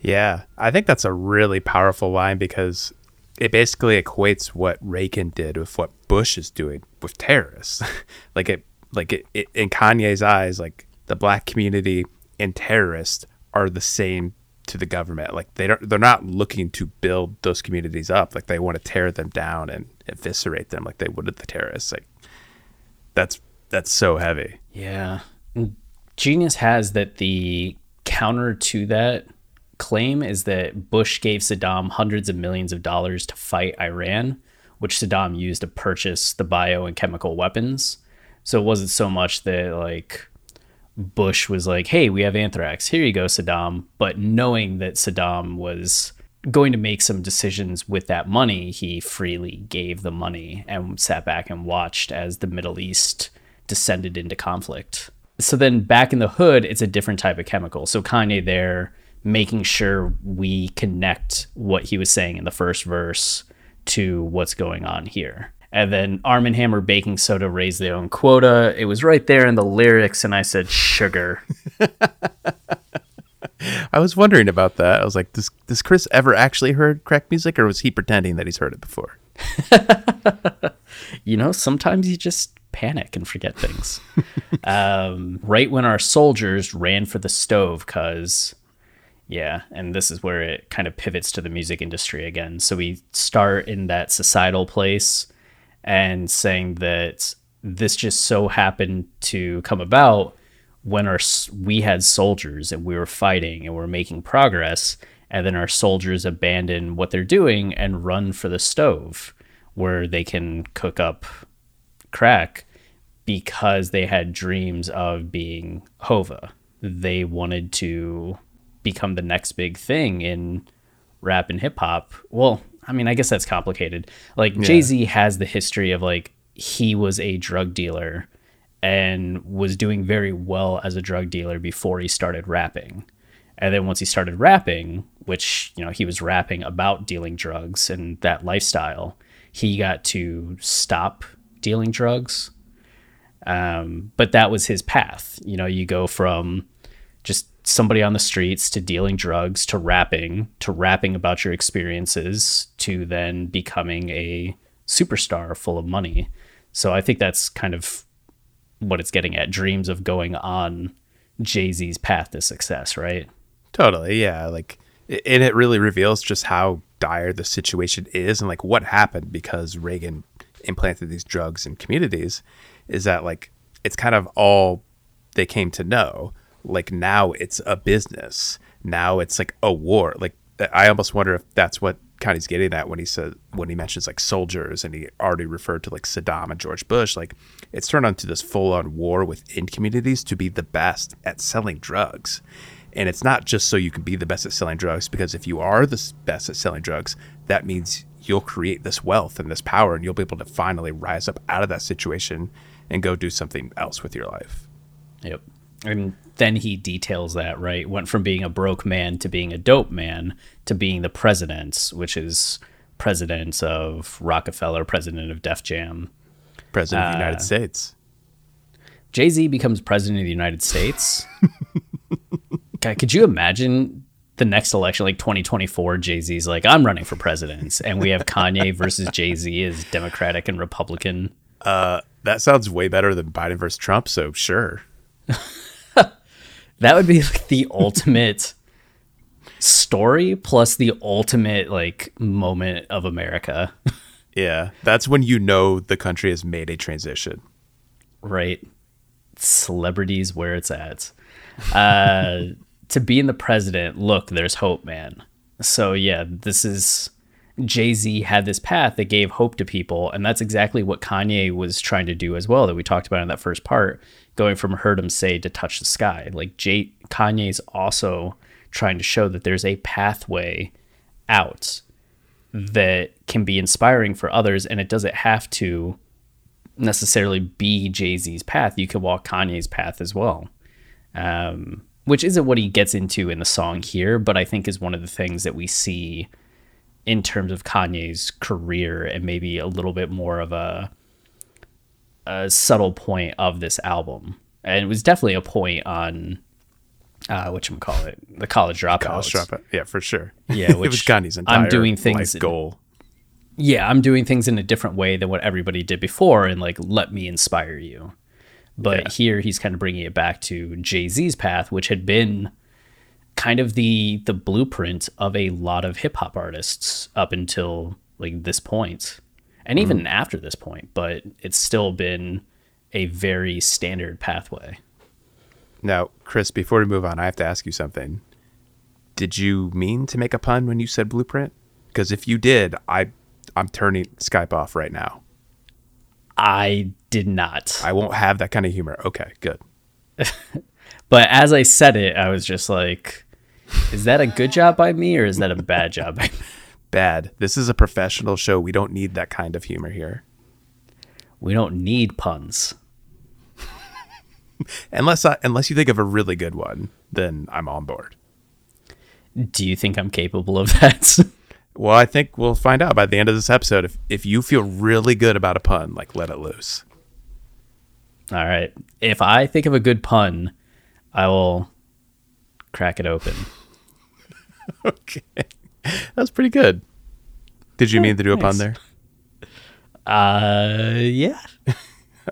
Yeah, I think that's a really powerful line because it basically equates what Reagan did with what Bush is doing with terrorists. <laughs> like it, like it, it, in Kanye's eyes, like the black community and terrorists are the same to the government. Like they don't, they're not looking to build those communities up. Like they want to tear them down and eviscerate them, like they would at the terrorists. Like that's that's so heavy. Yeah. Genius has that the counter to that claim is that Bush gave Saddam hundreds of millions of dollars to fight Iran, which Saddam used to purchase the bio and chemical weapons. So it wasn't so much that like Bush was like, "Hey, we have anthrax. Here you go, Saddam." But knowing that Saddam was going to make some decisions with that money, he freely gave the money and sat back and watched as the Middle East descended into conflict. So then back in the hood, it's a different type of chemical. So Kanye there making sure we connect what he was saying in the first verse to what's going on here. And then Arm and Hammer baking soda raised their own quota. It was right there in the lyrics, and I said sugar. <laughs> I was wondering about that. I was like, does does Chris ever actually heard crack music, or was he pretending that he's heard it before? <laughs> you know, sometimes you just panic and forget things. <laughs> um, right when our soldiers ran for the stove, because, yeah, and this is where it kind of pivots to the music industry again. So we start in that societal place and saying that this just so happened to come about when our we had soldiers and we were fighting and we are making progress and then our soldiers abandon what they're doing and run for the stove where they can cook up crack because they had dreams of being hova. They wanted to become the next big thing in rap and hip hop. Well i mean i guess that's complicated like jay-z has the history of like he was a drug dealer and was doing very well as a drug dealer before he started rapping. And then once he started rapping, which, you know, he was rapping about dealing drugs and that lifestyle, he got to stop dealing drugs. Um, but that was his path. You know, you go from just somebody on the streets to dealing drugs to rapping to rapping about your experiences to then becoming a superstar full of money. So I think that's kind of what it's getting at dreams of going on Jay Z's path to success, right? Totally, yeah. Like, and it really reveals just how dire the situation is and like what happened because Reagan implanted these drugs in communities. Is that like it's kind of all they came to know. Like now it's a business. Now it's like a war. Like I almost wonder if that's what Kanye's getting at when he said when he mentions like soldiers and he already referred to like Saddam and George Bush. Like it's turned onto this full on war within communities to be the best at selling drugs. And it's not just so you can be the best at selling drugs, because if you are the best at selling drugs, that means you'll create this wealth and this power, and you'll be able to finally rise up out of that situation and go do something else with your life. Yep. And then he details that, right? Went from being a broke man to being a dope man to being the president, which is president of Roc-A-Fella, president of Def Jam. President of the Uh, United States. Jay Z becomes president of the United States. <laughs> God, could you imagine the next election, like 2024? Jay Z's like, I'm running for president. And we have Kanye versus Jay Z as Democratic and Republican. Uh, That sounds way better than Biden versus Trump, so sure. <laughs> That would be like the ultimate story plus the ultimate like moment of America, Yeah, that's when you know the country has made a transition. right? Celebrities where it's at. Uh, <laughs> to being the president, look, there's hope, man. So yeah, this is Jay Z had this path that gave hope to people, and that's exactly what Kanye was trying to do as well. That we talked about in that first part, going from heard him say to touch the sky. Like Jay Kanye's also trying to show that there's a pathway out that can be inspiring for others, and it doesn't have to necessarily be Jay Z's path. You could walk Kanye's path as well, um, which isn't what he gets into in the song here, but I think is one of the things that we see in terms of Kanye's career and maybe a little bit more of a a subtle point of this album. And it was definitely a point on uh what call it the college dropout. College dropout. Yeah, for sure. Yeah, <laughs> it was which Kanye's entire I'm doing things life goal. yeah, I'm doing things in a different way than what everybody did before, and like, let me inspire you. But here he's kind of bringing it back to Jay Z's path, which had been kind of the the blueprint of a lot of hip hop artists up until like this point, and even mm. after this point. But it's still been a very standard pathway. Now, Chris, before we move on, I have to ask you something. Did you mean to make a pun when you said blueprint? Because if you did, I I'm turning Skype off right now. I did not. I won't have that kind of humor. Okay, good. <laughs> But as I said it, I was just like, is that a good job by me or is that a bad job by me? Bad. This is a professional show. We don't need that kind of humor here. We don't need puns. <laughs> Unless I, unless you think of a really good one, then I'm on board. Do you think I'm capable of <laughs> that? Well, I think we'll find out by the end of this episode. If if you feel really good about a pun, like let it loose. All right. If I think of a good pun, I will crack it open. <laughs> Okay, <laughs> that's pretty good. Did you mean to do a pun there? <laughs> Uh, yeah. <laughs>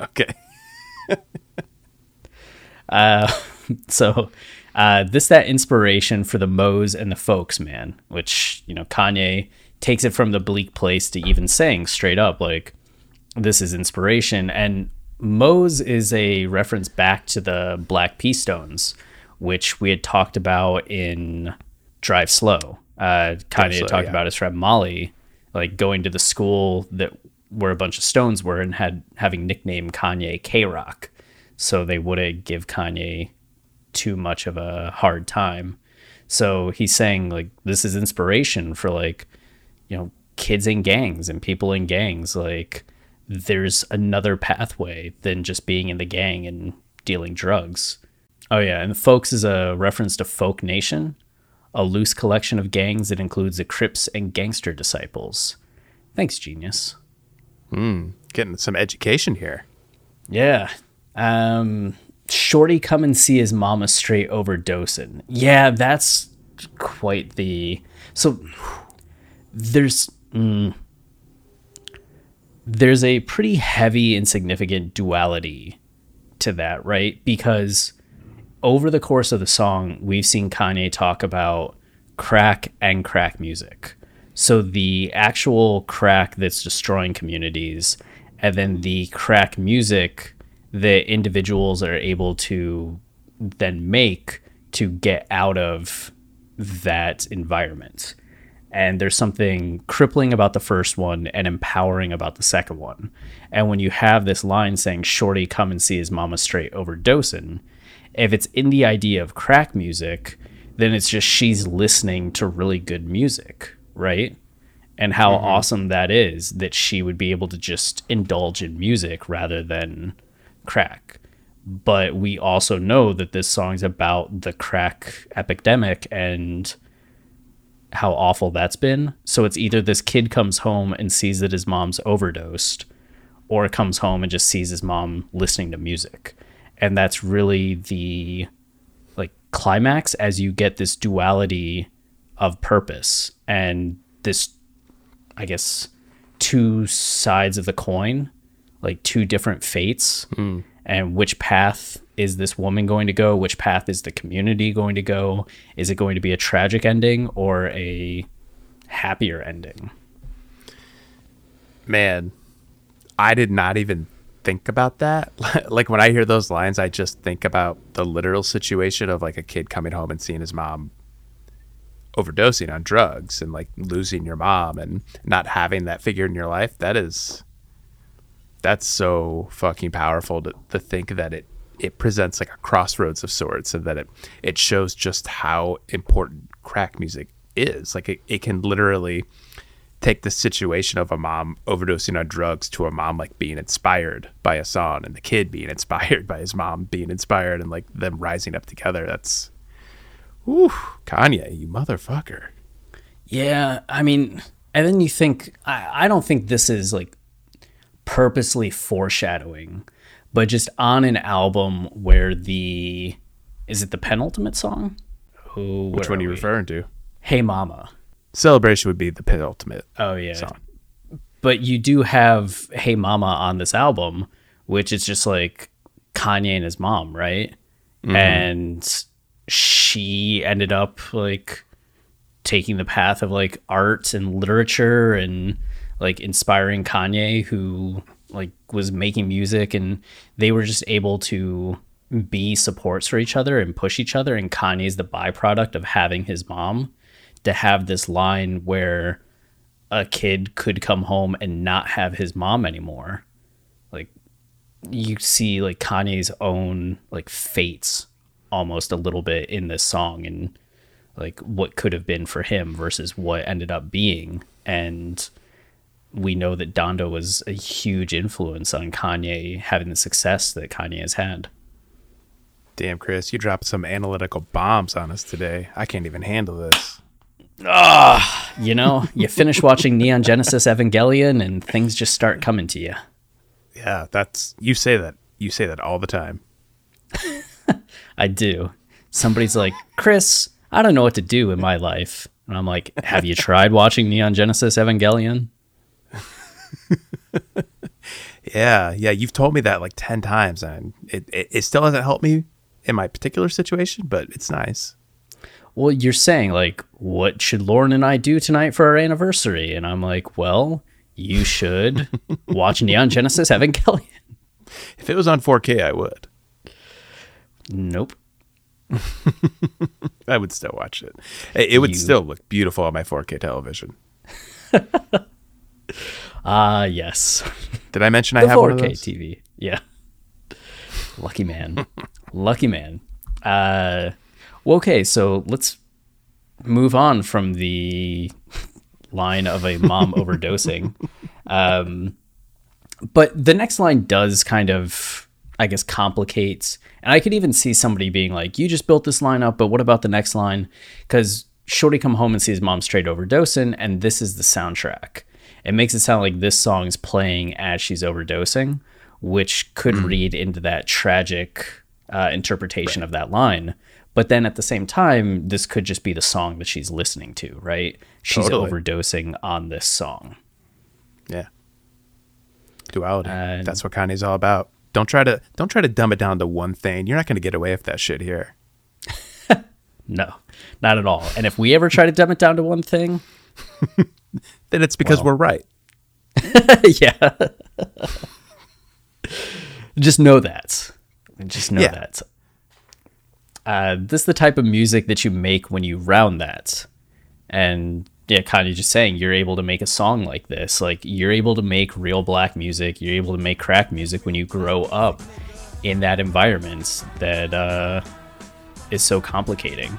Okay. Uh, so, uh, this that inspiration for the Moes and the folks, man. Which you know, Kanye takes it from the bleak place to even saying straight up like, "This is inspiration." And Moes is a reference back to the Black P. Stones, which we had talked about in Drive Slow. Uh, Kanye had talked yeah. about his friend Molly, like going to the school that where a bunch of Stones were and had having nicknamed Kanye K Rock, so they wouldn't give Kanye too much of a hard time. So he's saying like this is inspiration for like you know kids in gangs and people in gangs like there's another pathway than just being in the gang and dealing drugs. Oh yeah, and folks is a reference to Folk Nation, a loose collection of gangs that includes the Crips and gangster disciples. Thanks, genius. Getting some education here. Yeah. Um Shorty come and see his mama straight overdosing. Yeah, that's quite the so there's mm, there's a pretty heavy and significant duality to that, right? Because over the course of the song, we've seen Kanye talk about crack and crack music. So the actual crack that's destroying communities, and then the crack music that individuals are able to then make to get out of that environment. And there's something crippling about the first one and empowering about the second one. And when you have this line saying, Shorty, come and see his mama straight overdosing, if it's in the idea of crack music, then it's just she's listening to really good music, right? And how mm-hmm. awesome that is that she would be able to just indulge in music rather than crack. But we also know that this song's about the crack epidemic and how awful that's been. So it's either this kid comes home and sees that his mom's overdosed, or comes home and just sees his mom listening to music. And that's really the like climax as you get this duality of purpose and this I guess two sides of the coin, like two different fates. Hmm. And which path is this woman going to go? Which path is the community going to go? Is it going to be a tragic ending or a happier ending? Man, I did not even think about that. <laughs> like when I hear those lines, I just think about the literal situation of like a kid coming home and seeing his mom overdosing on drugs and like losing your mom and not having that figure in your life. That is that's so fucking powerful to, to think that it it presents like a crossroads of sorts and that it it shows just how important crack music is. Like it, it can literally take the situation of a mom overdosing on drugs to a mom like being inspired by a song and the kid being <laughs> inspired by his mom being inspired and like them rising up together. That's ooh, Kanye, you motherfucker. Yeah, I mean, and then you think I, I don't think this is like purposely foreshadowing, but just on an album where the is it the penultimate song? Who Which one are you referring to? Hey Mama. Celebration would be the penultimate Oh yeah. song. But you do have Hey Mama on this album, which is just like Kanye and his mom, right? Mm-hmm. And she ended up like taking the path of like art and literature and like inspiring Kanye who like was making music and they were just able to be supports for each other and push each other and Kanye's the byproduct of having his mom to have this line where a kid could come home and not have his mom anymore. Like you see like Kanye's own like fates almost a little bit in this song and like what could have been for him versus what ended up being and we know that Donda was a huge influence on Kanye having the success that Kanye has had. Damn, Chris, you dropped some analytical bombs on us today. I can't even handle this. Ah. You know, you finish watching Neon Genesis Evangelion and things just start coming to you. Yeah, that's you say that. You say that all the time. <laughs> I do. Somebody's like, Chris, I don't know what to do in my life. And I'm like, have you tried watching Neon Genesis Evangelion? <laughs> Yeah, yeah, you've told me that like 10 times and it, it, it still hasn't helped me in my particular situation, but it's nice. Well, you're saying, like, what should Lauren and I do tonight for our anniversary? And I'm like, well, you should <laughs> watch Neon Genesis Evangelion. If it was on 4K, I would. Nope. <laughs> I would still watch it. It, would You- still look beautiful on my 4K television. <laughs> Ah, yes. Did I mention I have one of 4K those? TV. Yeah. Lucky man. Lucky man. Uh, well, okay, so let's move on from the line of a mom <laughs> overdosing. Um, but the next line does kind of, I guess, complicates. And I could even see somebody being like, you just built this line up, but what about the next line? Because Shorty come home and sees mom straight overdosing, and this is the soundtrack. It makes it sound like this song is playing as she's overdosing, which could read into that tragic uh, interpretation of that line. But then at the same time, this could just be the song that she's listening to, right? She's Totally. overdosing on this song. Yeah. Duality. And- That's what Kanye's all about. Don't try to don't try to dumb it down to one thing. You're not going to get away with that shit here. <laughs> No, not at all. And if we ever try to dumb it down to one thing, <laughs> Then it's because Well. we're right. <laughs> yeah. Just know that. Just know Yeah. that. Uh, this is the type of music that you make when you round that. And yeah, kind of just saying you're able to make a song like this. Like you're able to make real black music. You're able to make crack music when you grow up in that environment that uh, is so complicating.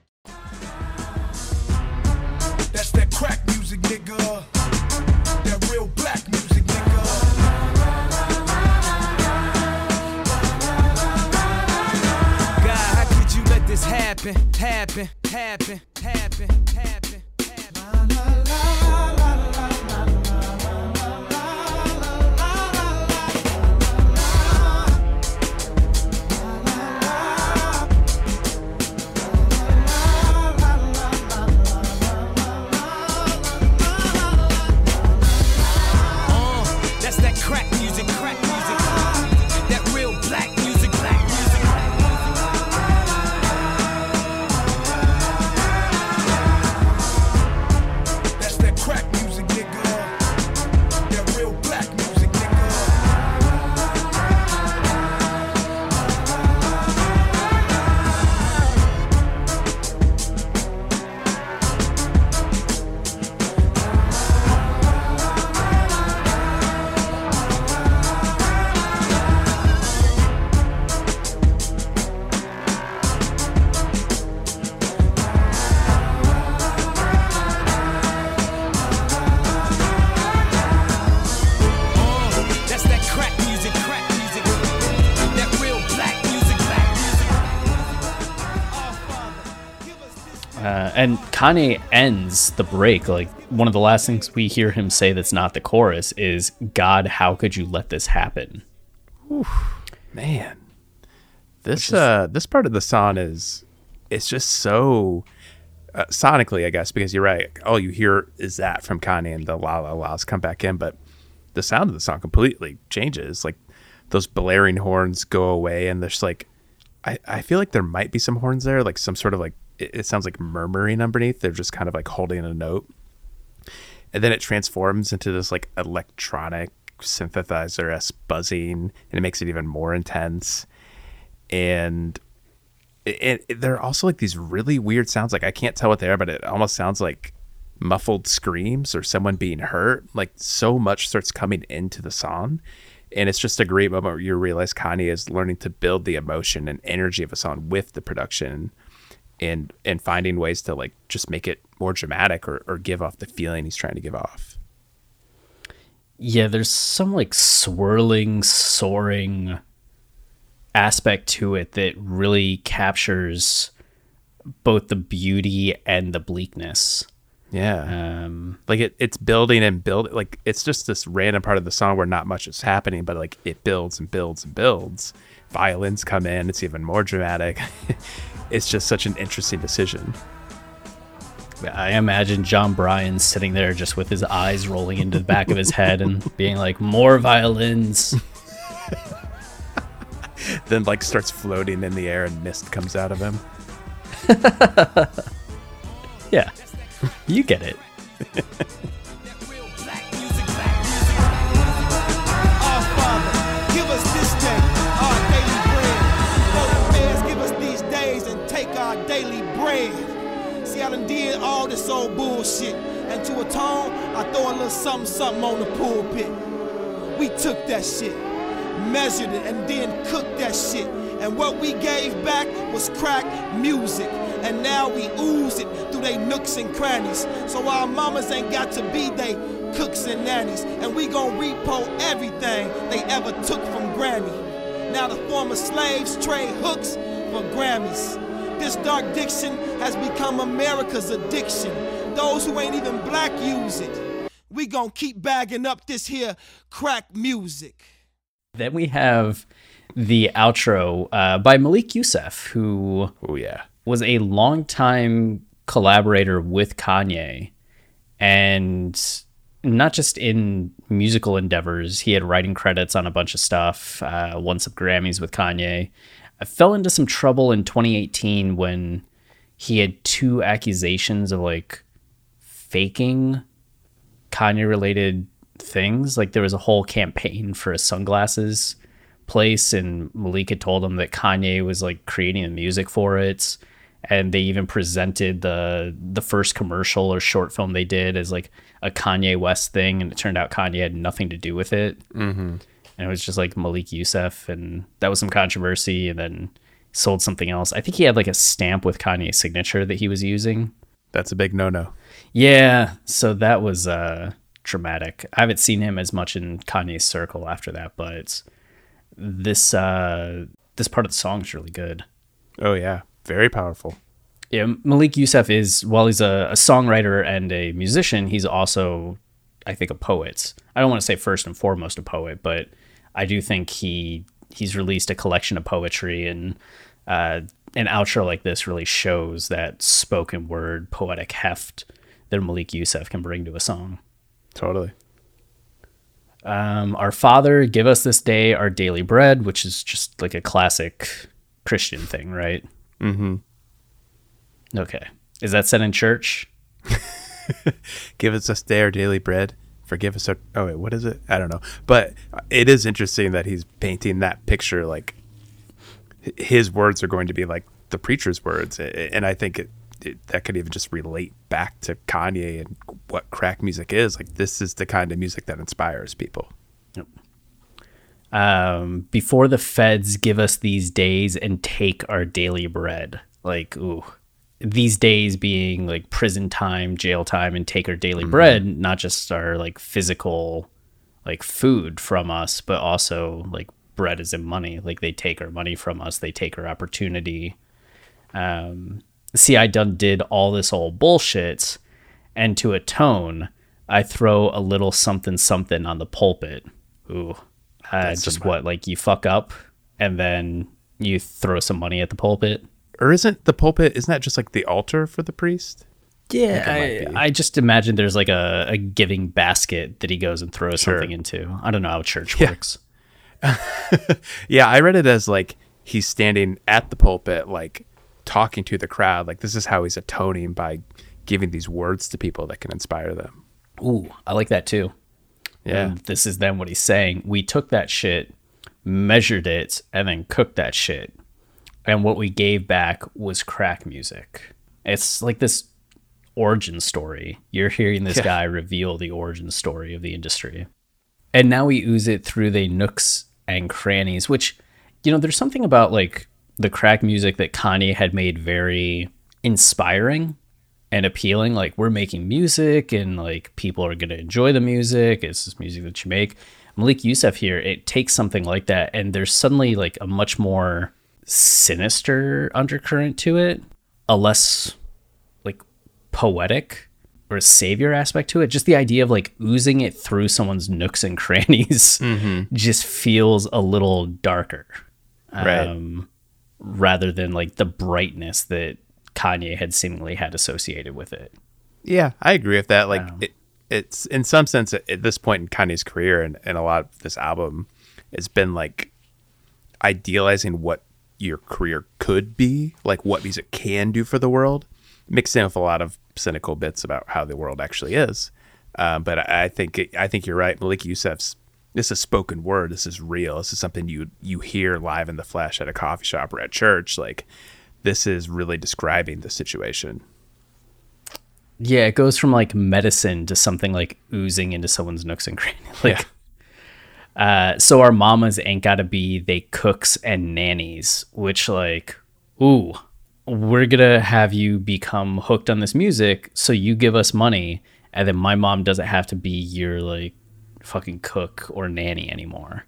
nigga. That real black music, nigga. God, how could you let this happen, happen, happen, happen, happen, happen? And Kanye ends the break like one of the last things we hear him say that's not the chorus is God, how could you let this happen? Man, this uh this part of the song is it's just so uh, sonically, I guess, because you're right. All you hear is that from Kanye and the la la la's come back in, but the sound of the song completely changes. Like those blaring horns go away, and there's like I I feel like there might be some horns there, like some sort of like it, it sounds like murmuring underneath. They're just kind of like holding a note, and then it transforms into this like electronic synthesizer s buzzing, and it makes it even more intense. And it, it, there are also like these really weird sounds. Like I can't tell what they are, but it almost sounds like muffled screams or someone being hurt. Like so much starts coming into the song. And it's just a great moment where you realize Kanye is learning to build the emotion and energy of a song with the production and and finding ways to like just make it more dramatic or, or give off the feeling he's trying to give off. Yeah, there's some like swirling, soaring aspect to it that really captures both the beauty and the bleakness. Yeah. Um, like it, it's building and build like it's just this random part of the song where not much is happening, but like it builds and builds and builds. Violins come in, it's even more dramatic. <laughs> it's just such an interesting decision. I imagine Jon Brion sitting there just with his eyes rolling into the back of his head and <laughs> being like, "More violins." <laughs> Then like starts floating in the air and mist comes out of him. Yeah, you get it. Bread. See, I done did all this old bullshit. And to atone, I throw a little something, something on the pulpit. We took that shit, measured it, and then cooked that shit. And what we gave back was crack music. And now we ooze it through they nooks and crannies. So our mamas ain't got to be they cooks and nannies. And we gon' repo everything they ever took from granny. Now the former slaves trade hooks for Grammys. This dark diction has become America's addiction. Those who ain't even black use it. We gon' keep bagging up this here crack music. Then we have the outro uh, by Malik Yusef, who Oh yeah. was a longtime collaborator with Kanye, and not just in musical endeavors. He had writing credits on a bunch of stuff. Uh, won some Grammys with Kanye. I fell into some trouble in 2018 when he had two accusations of like faking Kanye related things. Like there was a whole campaign for a sunglasses place, and Malika told him that Kanye was like creating the music for it. And they even presented the the first commercial or short film they did as like a Kanye West thing, and it turned out Kanye had nothing to do with it. Mm-hmm. And it was just like Malik Yusef, and that was some controversy. And then sold something else. I think he had like a stamp with Kanye's signature that he was using. That's a big no no. Yeah, so that was uh dramatic. I haven't seen him as much in Kanye's circle after that, but this uh this part of the song is really good. Oh yeah, very powerful. Yeah, Malik Yusef is while he's a, a songwriter and a musician, he's also I think a poet. I don't want to say first and foremost a poet, but I do think he he's released a collection of poetry and uh, an outro like this really shows that spoken word poetic heft that Malik Yusef can bring to a song. Totally. Um, our Father, give us this day our daily bread, which is just like a classic Christian thing, right? Mm-hmm. Okay. Is that said in church? <laughs> give us this day our daily bread. Forgive us. Oh wait, what is it? I don't know. But it is interesting that he's painting that picture like his words are going to be like the preacher's words, and I think it, it, that could even just relate back to Kanye and what crack music is. Like this is the kind of music that inspires people. Yep. Um, before the feds give us these days and take our daily bread, like ooh, these days being like prison time, jail time, and take our daily mm-hmm. bread, not just our like physical like food from us, but also like bread is in money. Like they take our money from us, they take our opportunity. Um, see, I done did all this old bullshit, and to atone, I throw a little something something on the pulpit. Ooh, uh, just what like you fuck up, and then you throw some money at the pulpit. Or isn't the pulpit? Isn't that just like the altar for the priest? Yeah, I, I, I, just imagine there's like a, a, giving basket that he goes and throws sure. something into. I don't know how church yeah. works. <laughs> yeah, I read it as like he's standing at the pulpit, like talking to the crowd. Like this is how he's atoning by giving these words to people that can inspire them. Ooh, I like that too. Yeah. And this is then what he's saying. We took that shit, measured it, and then cooked that shit. And what we gave back was crack music. It's like this origin story. You're hearing this yeah. guy reveal the origin story of the industry. And now we ooze it through the nooks and crannies, which, you know, there's something about like the crack music that Kanye had made very inspiring and appealing. Like, we're making music and like people are going to enjoy the music. It's this music that you make. Malik Yusef here, it takes something like that and there's suddenly like a much more sinister undercurrent to it, a less like poetic or savior aspect to it. Just the idea of like oozing it through someone's nooks and <laughs> crannies mm-hmm. just feels a little darker. Right. Um, rather than like the brightness that Kanye had seemingly had associated with it. Yeah, I agree with that. Like, um, it, it's in some sense at, at, this point in Kanye's career and, and a lot of this album, it's been like idealizing what your career could be, like what music can do for the world, mixed in with a lot of cynical bits about how the world actually is. Um, but I, I think I think you're right. Malik Yusef's this is spoken word. This is real. This is something you you hear live in the flesh at a coffee shop or at church. Like this is really describing the situation. Yeah, it goes from like medicine to something like oozing into someone's nooks and crannies. <laughs> Like, yeah. Uh, so our mamas ain't gotta be they cooks and nannies, which like, ooh, we're gonna have you become hooked on this music so you give us money and then my mom doesn't have to be your like fucking cook or nanny anymore.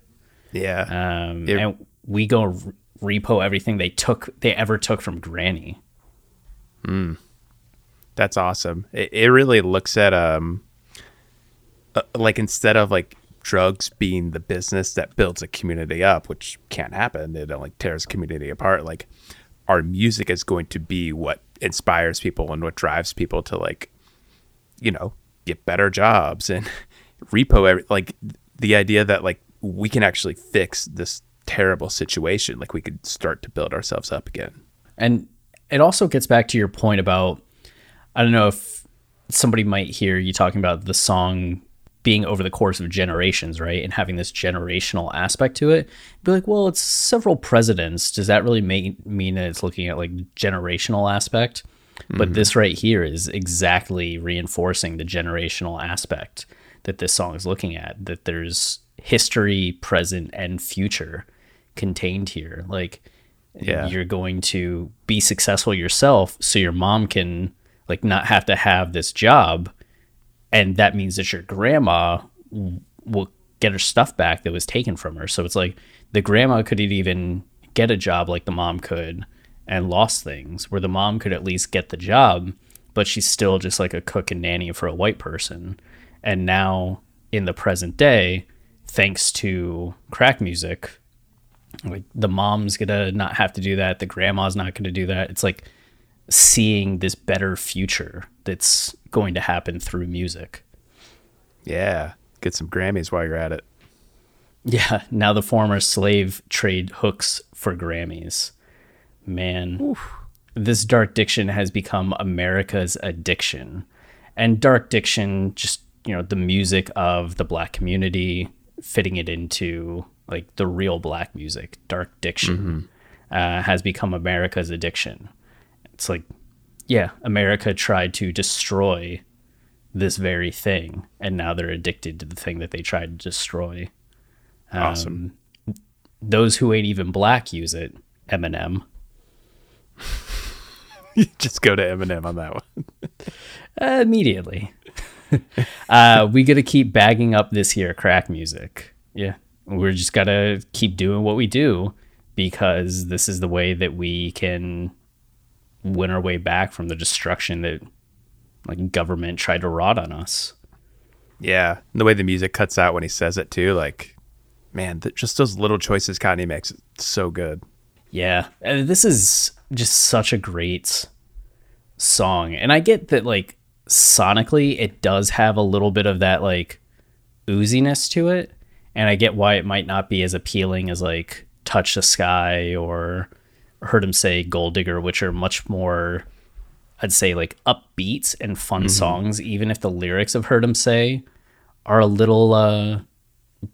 Yeah. Um it, and we go repo everything they took they ever took from granny. Hmm, that's awesome. It, it really looks at um uh, like instead of like drugs being the business that builds a community up which can't happen. It like tears a community apart. Like our music is going to be what inspires people and what drives people to like you know get better jobs and <laughs> repo every, like the idea that like we can actually fix this terrible situation like we could start to build ourselves up again. And it also gets back to your point about I don't know if somebody might hear you talking about the song being over the course of generations, right? And having this generational aspect to it. Be like, well, it's several presidents. Does that really make, mean that it's looking at like generational aspect? But mm-hmm. this right here is exactly reinforcing the generational aspect that this song is looking at. That there's history, present, and future contained here. Like, Yeah. you're going to be successful yourself, so your mom can like not have to have this job, and that means that your grandma will get her stuff back that was taken from her. So it's like the grandma couldn't even get a job like the mom could and lost things, where the mom could at least get the job, but she's still just like a cook and nanny for a white person. And now in the present day, thanks to crack music, like the mom's gonna not have to do that, the grandma's not gonna do that. It's like seeing this better future that's going to happen through music. Yeah. Get some Grammys while you're at it. Yeah, now the former slave trade hooks for Grammys. Man, this dark diction has become America's addiction. And dark diction, just, you know, the music of the black community, fitting it into like the real black music, dark diction, uh, has become America's addiction. It's like, yeah, America tried to destroy this very thing, and now they're addicted to the thing that they tried to destroy. Awesome. Those who ain't even black use it. Eminem. <laughs> Just go to Eminem on that one. <laughs> Uh, immediately. <laughs> uh, we got to keep bagging up this here crack music. Yeah. We're just got to keep doing what we do because this is the way that we can win our way back from the destruction that like government tried to rot on us. Yeah. And the way the music cuts out when he says it too, like, man, th- just those little choices Kanye makes, it's so good. Yeah, and this is just such a great song. And I get that like sonically it does have a little bit of that like ooziness to it, and I get why it might not be as appealing as like Touch the Sky or heard him say Gold Digger, which are much more I'd say like upbeat and fun mm-hmm. songs, even if the lyrics of Heard Him Say are a little uh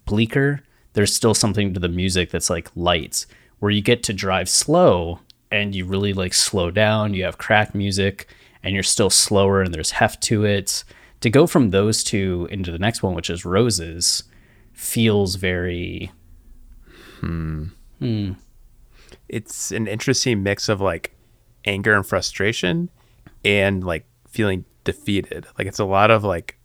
bleaker, there's still something to the music that's like light, where you get to drive slow and you really like slow down. You have crack music and you're still slower and there's heft to it. To go from those two into the next one, which is Roses, feels very hmm. Hmm. It's an interesting mix of like anger and frustration and like feeling defeated. Like it's a lot of like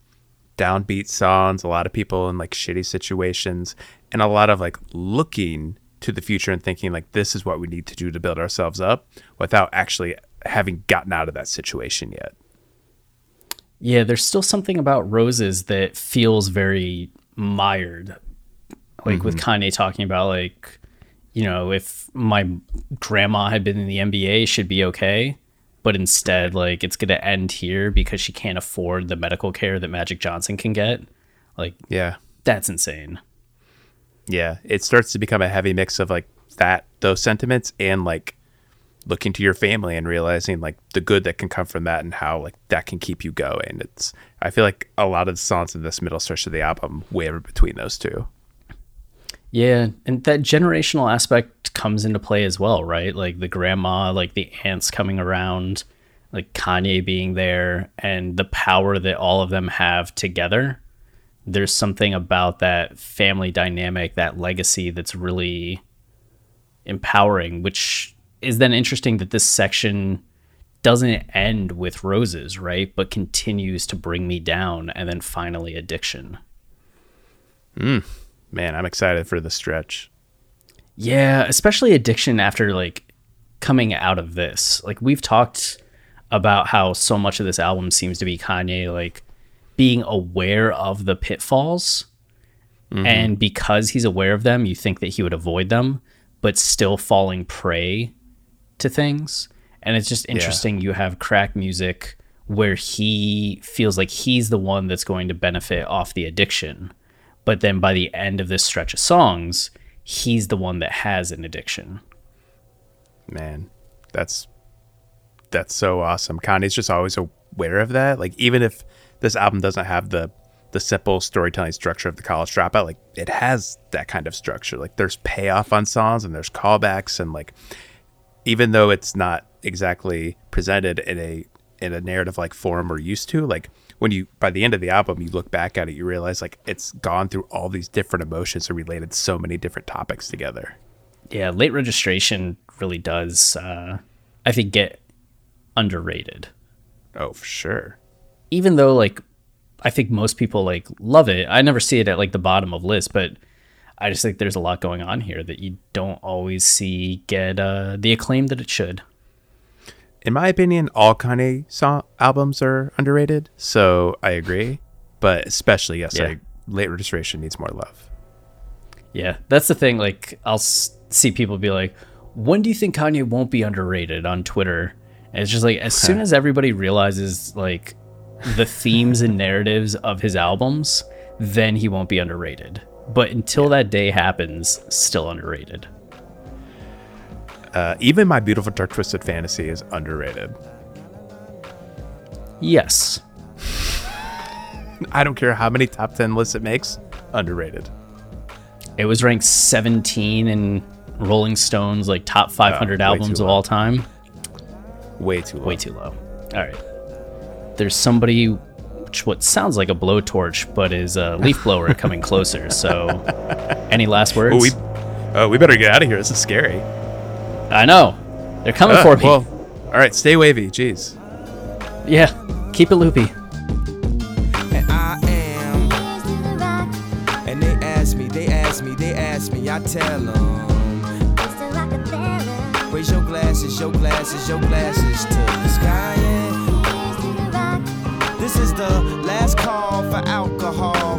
downbeat songs, a lot of people in like shitty situations, and a lot of like looking to the future and thinking like this is what we need to do to build ourselves up without actually having gotten out of that situation yet. Yeah, there's still something about Roses that feels very mired. Like with mm-hmm. Kanye talking about like, you know, if my grandma had been in the NBA, she'd be okay. But instead, like it's gonna end here because she can't afford the medical care that Magic Johnson can get. Like Yeah. that's insane. Yeah. It starts to become a heavy mix of like that those sentiments and like looking to your family and realizing like the good that can come from that and how like that can keep you going. It's I feel like a lot of the songs in this middle stretch of the album waver between those two. Yeah, and that generational aspect comes into play as well, right? Like the grandma, like the aunts coming around, like Kanye being there, and the power that all of them have together. There's something about that family dynamic, that legacy that's really empowering, which is then interesting that this section doesn't end with roses, right? But continues to bring me down and then finally addiction. Hmm. Man, I'm excited for the stretch. Yeah, especially addiction after like coming out of this. Like we've talked about how so much of this album seems to be Kanye like being aware of the pitfalls. Mm-hmm. And because he's aware of them, you think that he would avoid them, but still falling prey to things. And it's just interesting you have crack music where he feels like he's the one that's going to benefit off the addiction. But then by the end of this stretch of songs, he's the one that has an addiction. Man, that's that's so awesome. Kanye's just always aware of that. Like even if this album doesn't have the the simple storytelling structure of the college dropout, like it has that kind of structure. Like there's payoff on songs and there's callbacks and like even though it's not exactly presented in a in a narrative like form we're used to, like when you by the end of the album you look back at it, you realize like it's gone through all these different emotions and related so many different topics together. Yeah, late registration really does uh I think get underrated. Oh, for sure. Even though like I think most people like love it. I never see it at like the bottom of lists, but I just think there's a lot going on here that you don't always see get uh, the acclaim that it should. In my opinion, all Kanye song albums are underrated, so I agree. But especially, yes, Yeah. I, late registration needs more love. Yeah, that's the thing. Like, I'll s- see people be like, "When do you think Kanye won't be underrated?" on Twitter, and it's just like as soon as everybody realizes like the themes and narratives of his albums, then he won't be underrated. But until that day happens, still underrated. Uh, even my beautiful dark twisted fantasy is underrated. Yes, <laughs> I don't care how many top ten lists it makes, underrated. it was ranked 17 in Rolling Stone's like top 500 way albums of all time. Way too low. Way too low. All right. There's somebody, which what sounds like a blowtorch, but is a leaf blower coming closer. So, <laughs> any last words? Oh, we, oh, we better get out of here. This is scary. I know. They're coming Uh, for me. Well, all right, stay wavy. Jeez. yeah. Keep it loopy. and I am. And they ask me, they ask me, they ask me, I tell them. Raise your glasses, your glasses, your glasses to the sky. yeah. This is the last call for alcohol